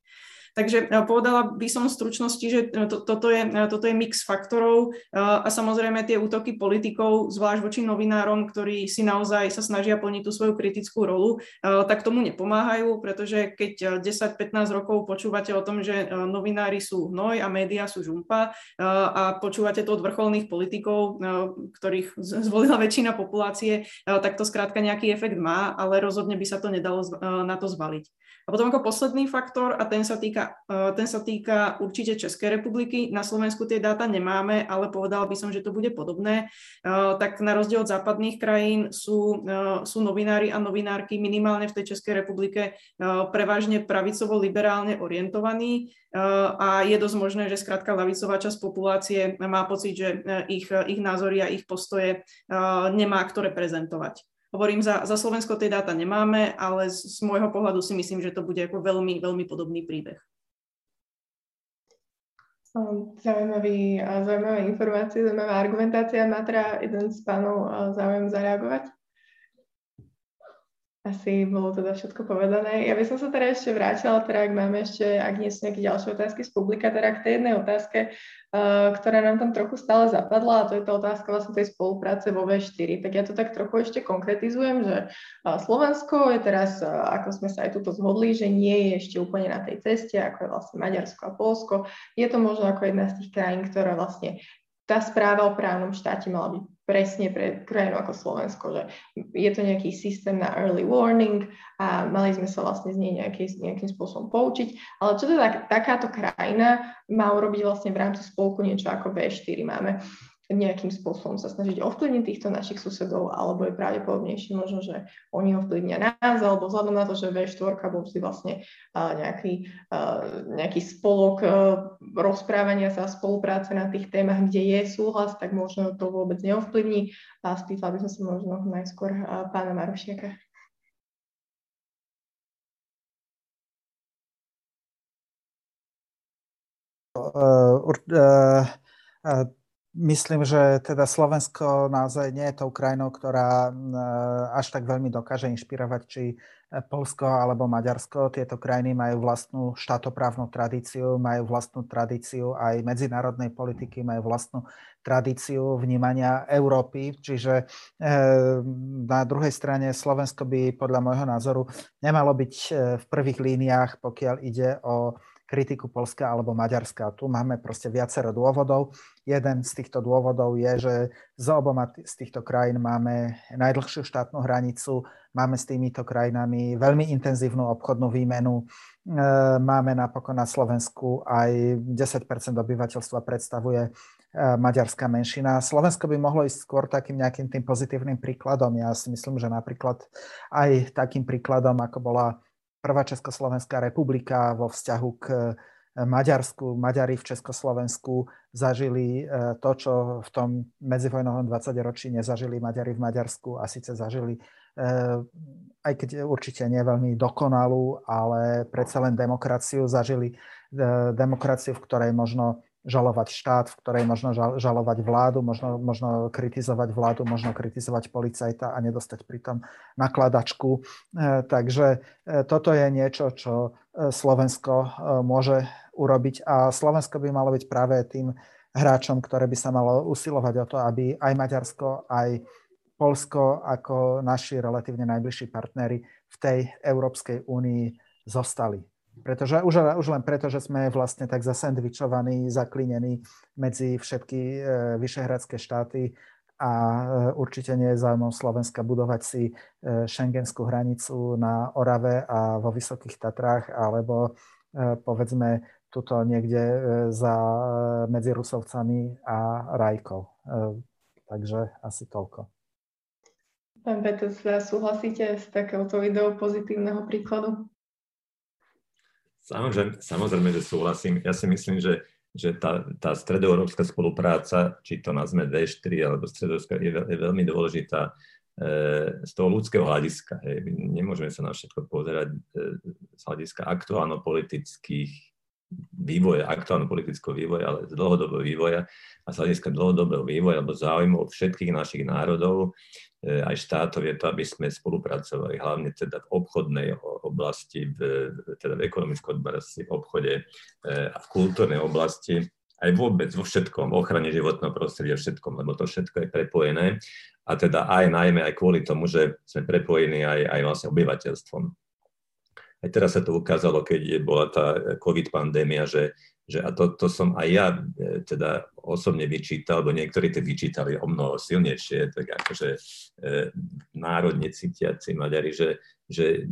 Takže eh, povedala by som v stručnosti, že eh, to, toto, je, eh, toto je mix faktorov a samozrejme tie útoky politikov, zvlášť voči novinárom, ktorí si naozaj sa snažia plniť tú svoju kritickú rolu, tak tomu nepomáhajú, pretože keď 10-15 rokov počúvate o tom, že novinári sú hnoj a médiá sú žumpa a počúvate to od vrcholných politikov, ktorých zvolila väčšina populácie, tak to skrátka nejaký efekt má, ale rozhodne by sa to nedalo na to zvaliť. A potom ako posledný faktor, a ten sa týka, e, ten sa týka určite Českej republiky, na Slovensku tie dáta nemáme, ale povedala by som, že to bude podobné, e, tak na rozdiel od západných krajín sú, e, sú novinári a novinárky minimálne v tej Českej republike prevažne pravicovo-liberálne orientovaní. A je dosť možné, že skrátka lavicová časť populácie má pocit, že ich, ich názory a ich postoje nemá kto reprezentovať. Hovorím, za, za Slovensko tie dáta nemáme, ale z, z môjho pohľadu si myslím, že to bude ako veľmi, veľmi podobný príbeh. Zaujímavý, zaujímavé informácie, zaujímavá argumentácia. Má teda jeden z pánov záujem zareagovať? Asi bolo teda všetko povedané. Ja by som sa teda ešte vrátila, teda ak máme ešte, ak nie sú nejaké ďalšie otázky z publika, teda k tej jednej otázke, uh, ktorá nám tam trochu stále zapadla, a to je tá otázka vlastne tej spolupráce vo V4. Tak ja to tak trochu ešte konkretizujem, že uh, Slovensko je teraz, uh, ako sme sa aj tuto zhodli, že nie je ešte úplne na tej ceste, ako je vlastne Maďarsko a Polsko. Je to možno ako jedna z tých krajín, ktorá vlastne tá správa o právnom štáte mala byť presne pre krajinu ako Slovensko, že je to nejaký systém na early warning a mali sme sa vlastne z nej nejaký, nejakým spôsobom poučiť. Ale čo teda takáto krajina má urobiť vlastne v rámci spolku niečo ako V4 máme nejakým spôsobom sa snažiť ovplyvniť týchto našich susedov, alebo je pravdepodobnejšie možno, že oni ovplyvnia nás, alebo vzhľadom na to, že V4 bol si vlastne nejaký, nejaký spolok rozprávania sa spolupráce na tých témach, kde je súhlas, tak možno to vôbec neovplyvní. A spýtala by som sa možno najskôr pána Marošiaka. Uh, uh, uh, Myslím, že teda Slovensko naozaj nie je tou krajinou, ktorá až tak veľmi dokáže inšpirovať či e, Polsko alebo Maďarsko. Tieto krajiny majú vlastnú štátoprávnu tradíciu, majú vlastnú tradíciu aj medzinárodnej politiky, majú vlastnú tradíciu vnímania Európy. Čiže e, na druhej strane Slovensko by podľa môjho názoru nemalo byť v prvých líniách, pokiaľ ide o kritiku Polska alebo Maďarska. Tu máme proste viacero dôvodov. Jeden z týchto dôvodov je, že z oboma z týchto krajín máme najdlhšiu štátnu hranicu, máme s týmito krajinami veľmi intenzívnu obchodnú výmenu, e, máme napokon na Slovensku aj 10% obyvateľstva predstavuje maďarská menšina. Slovensko by mohlo ísť skôr takým nejakým tým pozitívnym príkladom. Ja si myslím, že napríklad aj takým príkladom, ako bola prvá Československá republika vo vzťahu k Maďarsku, Maďari v Československu zažili to, čo v tom medzivojnovom 20 ročí nezažili Maďari v Maďarsku a síce zažili aj keď určite nie veľmi dokonalú, ale predsa len demokraciu. Zažili demokraciu, v ktorej možno žalovať štát, v ktorej možno žalovať vládu, možno, možno kritizovať vládu, možno kritizovať policajta a nedostať pritom nakladačku. E, takže e, toto je niečo, čo e, Slovensko môže urobiť a Slovensko by malo byť práve tým hráčom, ktoré by sa malo usilovať o to, aby aj Maďarsko, aj Polsko ako naši relatívne najbližší partnery v tej Európskej únii zostali. Pretože už, už len preto, že sme vlastne tak zasandvičovaní, zaklinení medzi všetky e, vyšehradské štáty a e, určite nie je záujmom Slovenska budovať si e, šengenskú hranicu na Orave a vo Vysokých Tatrách, alebo e, povedzme tuto niekde za, medzi Rusovcami a Rajkou. Takže asi toľko. Pán Petec, súhlasíte s takouto ideou pozitívneho príkladu? Samozrejme, samozrejme, že súhlasím. Ja si myslím, že, že tá, tá stredoeurópska spolupráca, či to nazme D4 alebo stredoeurópska, je, je veľmi dôležitá e, z toho ľudského hľadiska. Hej. Nemôžeme sa na všetko pozerať e, z hľadiska aktuálno-politických vývoja, aktuálno-politického vývoja, ale z dlhodobého vývoja a z hľadiska dlhodobého vývoja alebo záujmov všetkých našich národov E, aj štátov je to, aby sme spolupracovali hlavne teda v obchodnej oblasti, v, teda v ekonomickej oblasti, v obchode e, a v kultúrnej oblasti, aj vôbec vo všetkom, v ochrane životného prostredia, všetkom, lebo to všetko je prepojené. A teda aj najmä aj kvôli tomu, že sme prepojení aj, aj vlastne obyvateľstvom. Aj teraz sa to ukázalo, keď bola tá COVID pandémia, že že a to, to som aj ja e, teda osobne vyčítal, lebo niektorí to vyčítali o mnoho silnejšie, tak akože e, národne cítiaci Maďari, že, že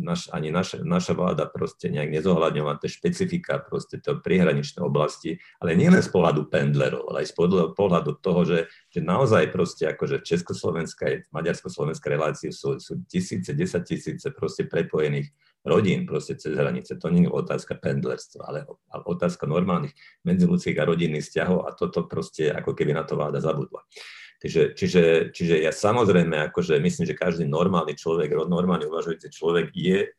naš, ani naša, naša vláda proste nejak nezohľadňová tie špecifika proste to prihraničné oblasti, ale nielen z pohľadu pendlerov, ale aj z pohľadu toho, že, že naozaj proste akože Československá a Maďarsko-Slovenská relácie sú, sú tisíce, desať tisíce proste prepojených rodín proste cez hranice. To nie je otázka pendlerstva, ale otázka normálnych medziludských a rodinných vzťahov a toto proste ako keby na to vláda zabudla. Čiže, čiže, čiže ja samozrejme, akože myslím, že každý normálny človek, normálny uvažujúci človek je,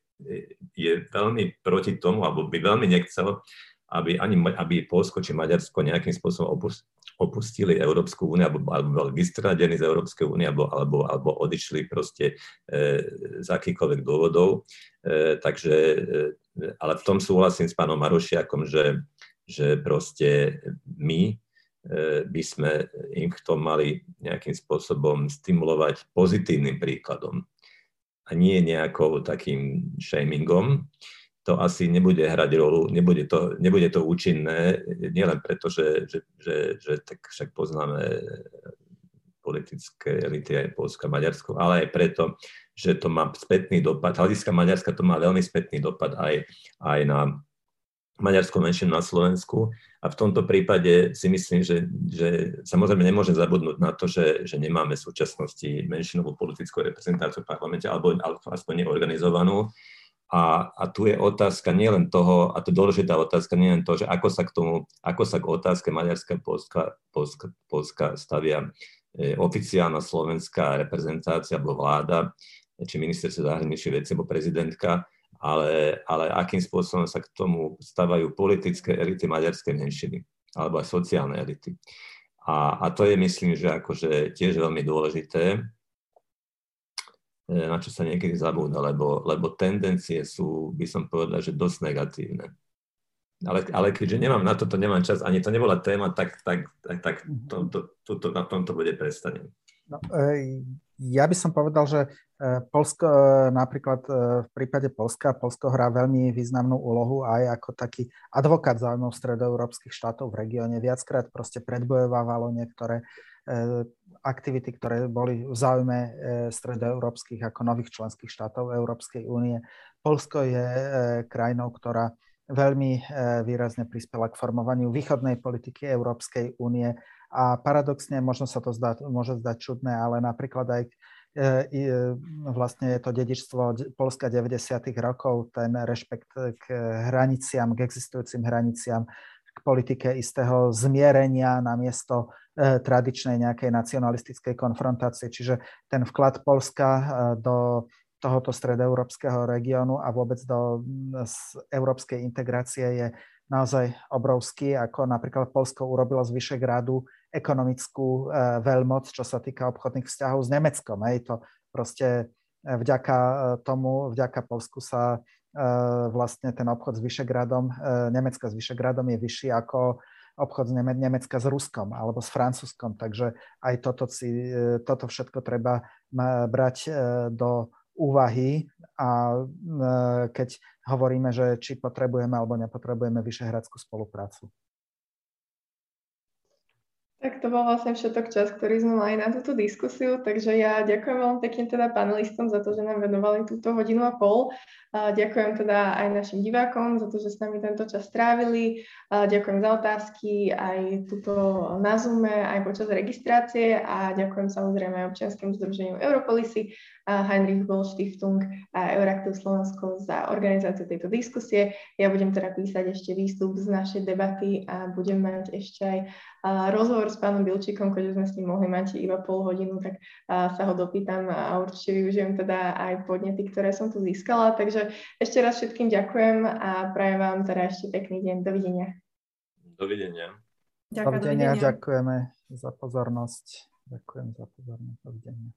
je veľmi proti tomu, alebo by veľmi nechcel, aby, ani, aby Polsko či Maďarsko nejakým spôsobom opustili Európsku úniu alebo, alebo boli vystradení z Európskej únie alebo, alebo, alebo odišli proste e, z akýchkoľvek dôvodov. E, takže, e, ale v tom súhlasím s pánom Marošiakom, že, že proste my e, by sme im v tom mali nejakým spôsobom stimulovať pozitívnym príkladom a nie nejakou takým shamingom to asi nebude hrať rolu, nebude to, nebude to účinné, nielen preto, že, že, že, že tak však poznáme politické elity aj Polska, Maďarsko, ale aj preto, že to má spätný dopad. Hľadiska Maďarska to má veľmi spätný dopad aj, aj na maďarskú menšinu na Slovensku. A v tomto prípade si myslím, že, že samozrejme nemôžem zabudnúť na to, že, že nemáme v súčasnosti menšinovú politickú reprezentáciu v parlamente, alebo, alebo aspoň neorganizovanú. A, a tu je otázka nielen toho, a to dôležitá otázka nielen to, že ako sa k tomu, ako sa k otázke Maďarská Polska, Polska, Polska stavia e, oficiálna slovenská reprezentácia alebo vláda, či ministerstvo zahraničných vecí alebo prezidentka, ale, ale akým spôsobom sa k tomu stavajú politické elity maďarskej menšiny alebo aj sociálne elity. A, a to je, myslím, že akože tiež veľmi dôležité, na čo sa niekedy zabúda, lebo, lebo tendencie sú, by som povedal, že dosť negatívne. Ale, ale keďže nemám na toto, nemám čas, ani to nebola téma, tak, tak, tak, tak to, to, to, to, na tomto bude prestanem. No, e, ja by som povedal, že e, Polsko, napríklad v prípade Polska, Polsko hrá veľmi významnú úlohu aj ako taký advokát záujmov stredoeurópskych štátov v regióne. Viackrát proste predbojovávalo niektoré E, aktivity, ktoré boli v záujme e, stredoeurópskych ako nových členských štátov Európskej únie. Polsko je e, krajinou, ktorá veľmi výrazne prispela k formovaniu východnej politiky Európskej únie a paradoxne, možno sa to zdá, môže zdať čudné, ale napríklad aj vlastne je to dedičstvo Polska 90. rokov, ten rešpekt k hraniciam, k existujúcim hraniciam, politike istého zmierenia namiesto e, tradičnej nejakej nacionalistickej konfrontácie. Čiže ten vklad Polska e, do tohoto stredoeurópskeho regiónu a vôbec do európskej integrácie je naozaj obrovský, ako napríklad Polsko urobilo z Vyšegrádu ekonomickú e, veľmoc, čo sa týka obchodných vzťahov s Nemeckom. Hej. To proste vďaka tomu, vďaka Polsku sa vlastne ten obchod s Vyšegradom, Nemecka s Vyšegradom je vyšší ako obchod z Nemecka s Ruskom alebo s Francúzskom. Takže aj toto, si, e, toto všetko treba brať e, do úvahy a e, keď hovoríme, že či potrebujeme alebo nepotrebujeme vyšehradskú spoluprácu. Tak to bol vlastne všetok čas, ktorý sme mali na túto diskusiu, takže ja ďakujem veľmi pekne teda panelistom za to, že nám venovali túto hodinu a pol. A ďakujem teda aj našim divákom za to, že s nami tento čas strávili. A ďakujem za otázky aj tuto na Zoome, aj počas registrácie a ďakujem samozrejme aj občianskému združeniu Europolisy Heinrich Boll Stiftung a Euraktiv Slovensko za organizáciu tejto diskusie. Ja budem teda písať ešte výstup z našej debaty a budem mať ešte aj rozhovor s pánom Bilčíkom, keďže sme s ním mohli mať iba pol hodinu, tak sa ho dopýtam a určite využijem teda aj podnety, ktoré som tu získala. Takže ešte raz všetkým ďakujem a prajem vám teda ešte pekný deň. Dovidenia. Dovidenia. Ďakujem, dovidenia, ďakujeme za pozornosť. Ďakujem za pozornosť. Dovidenia.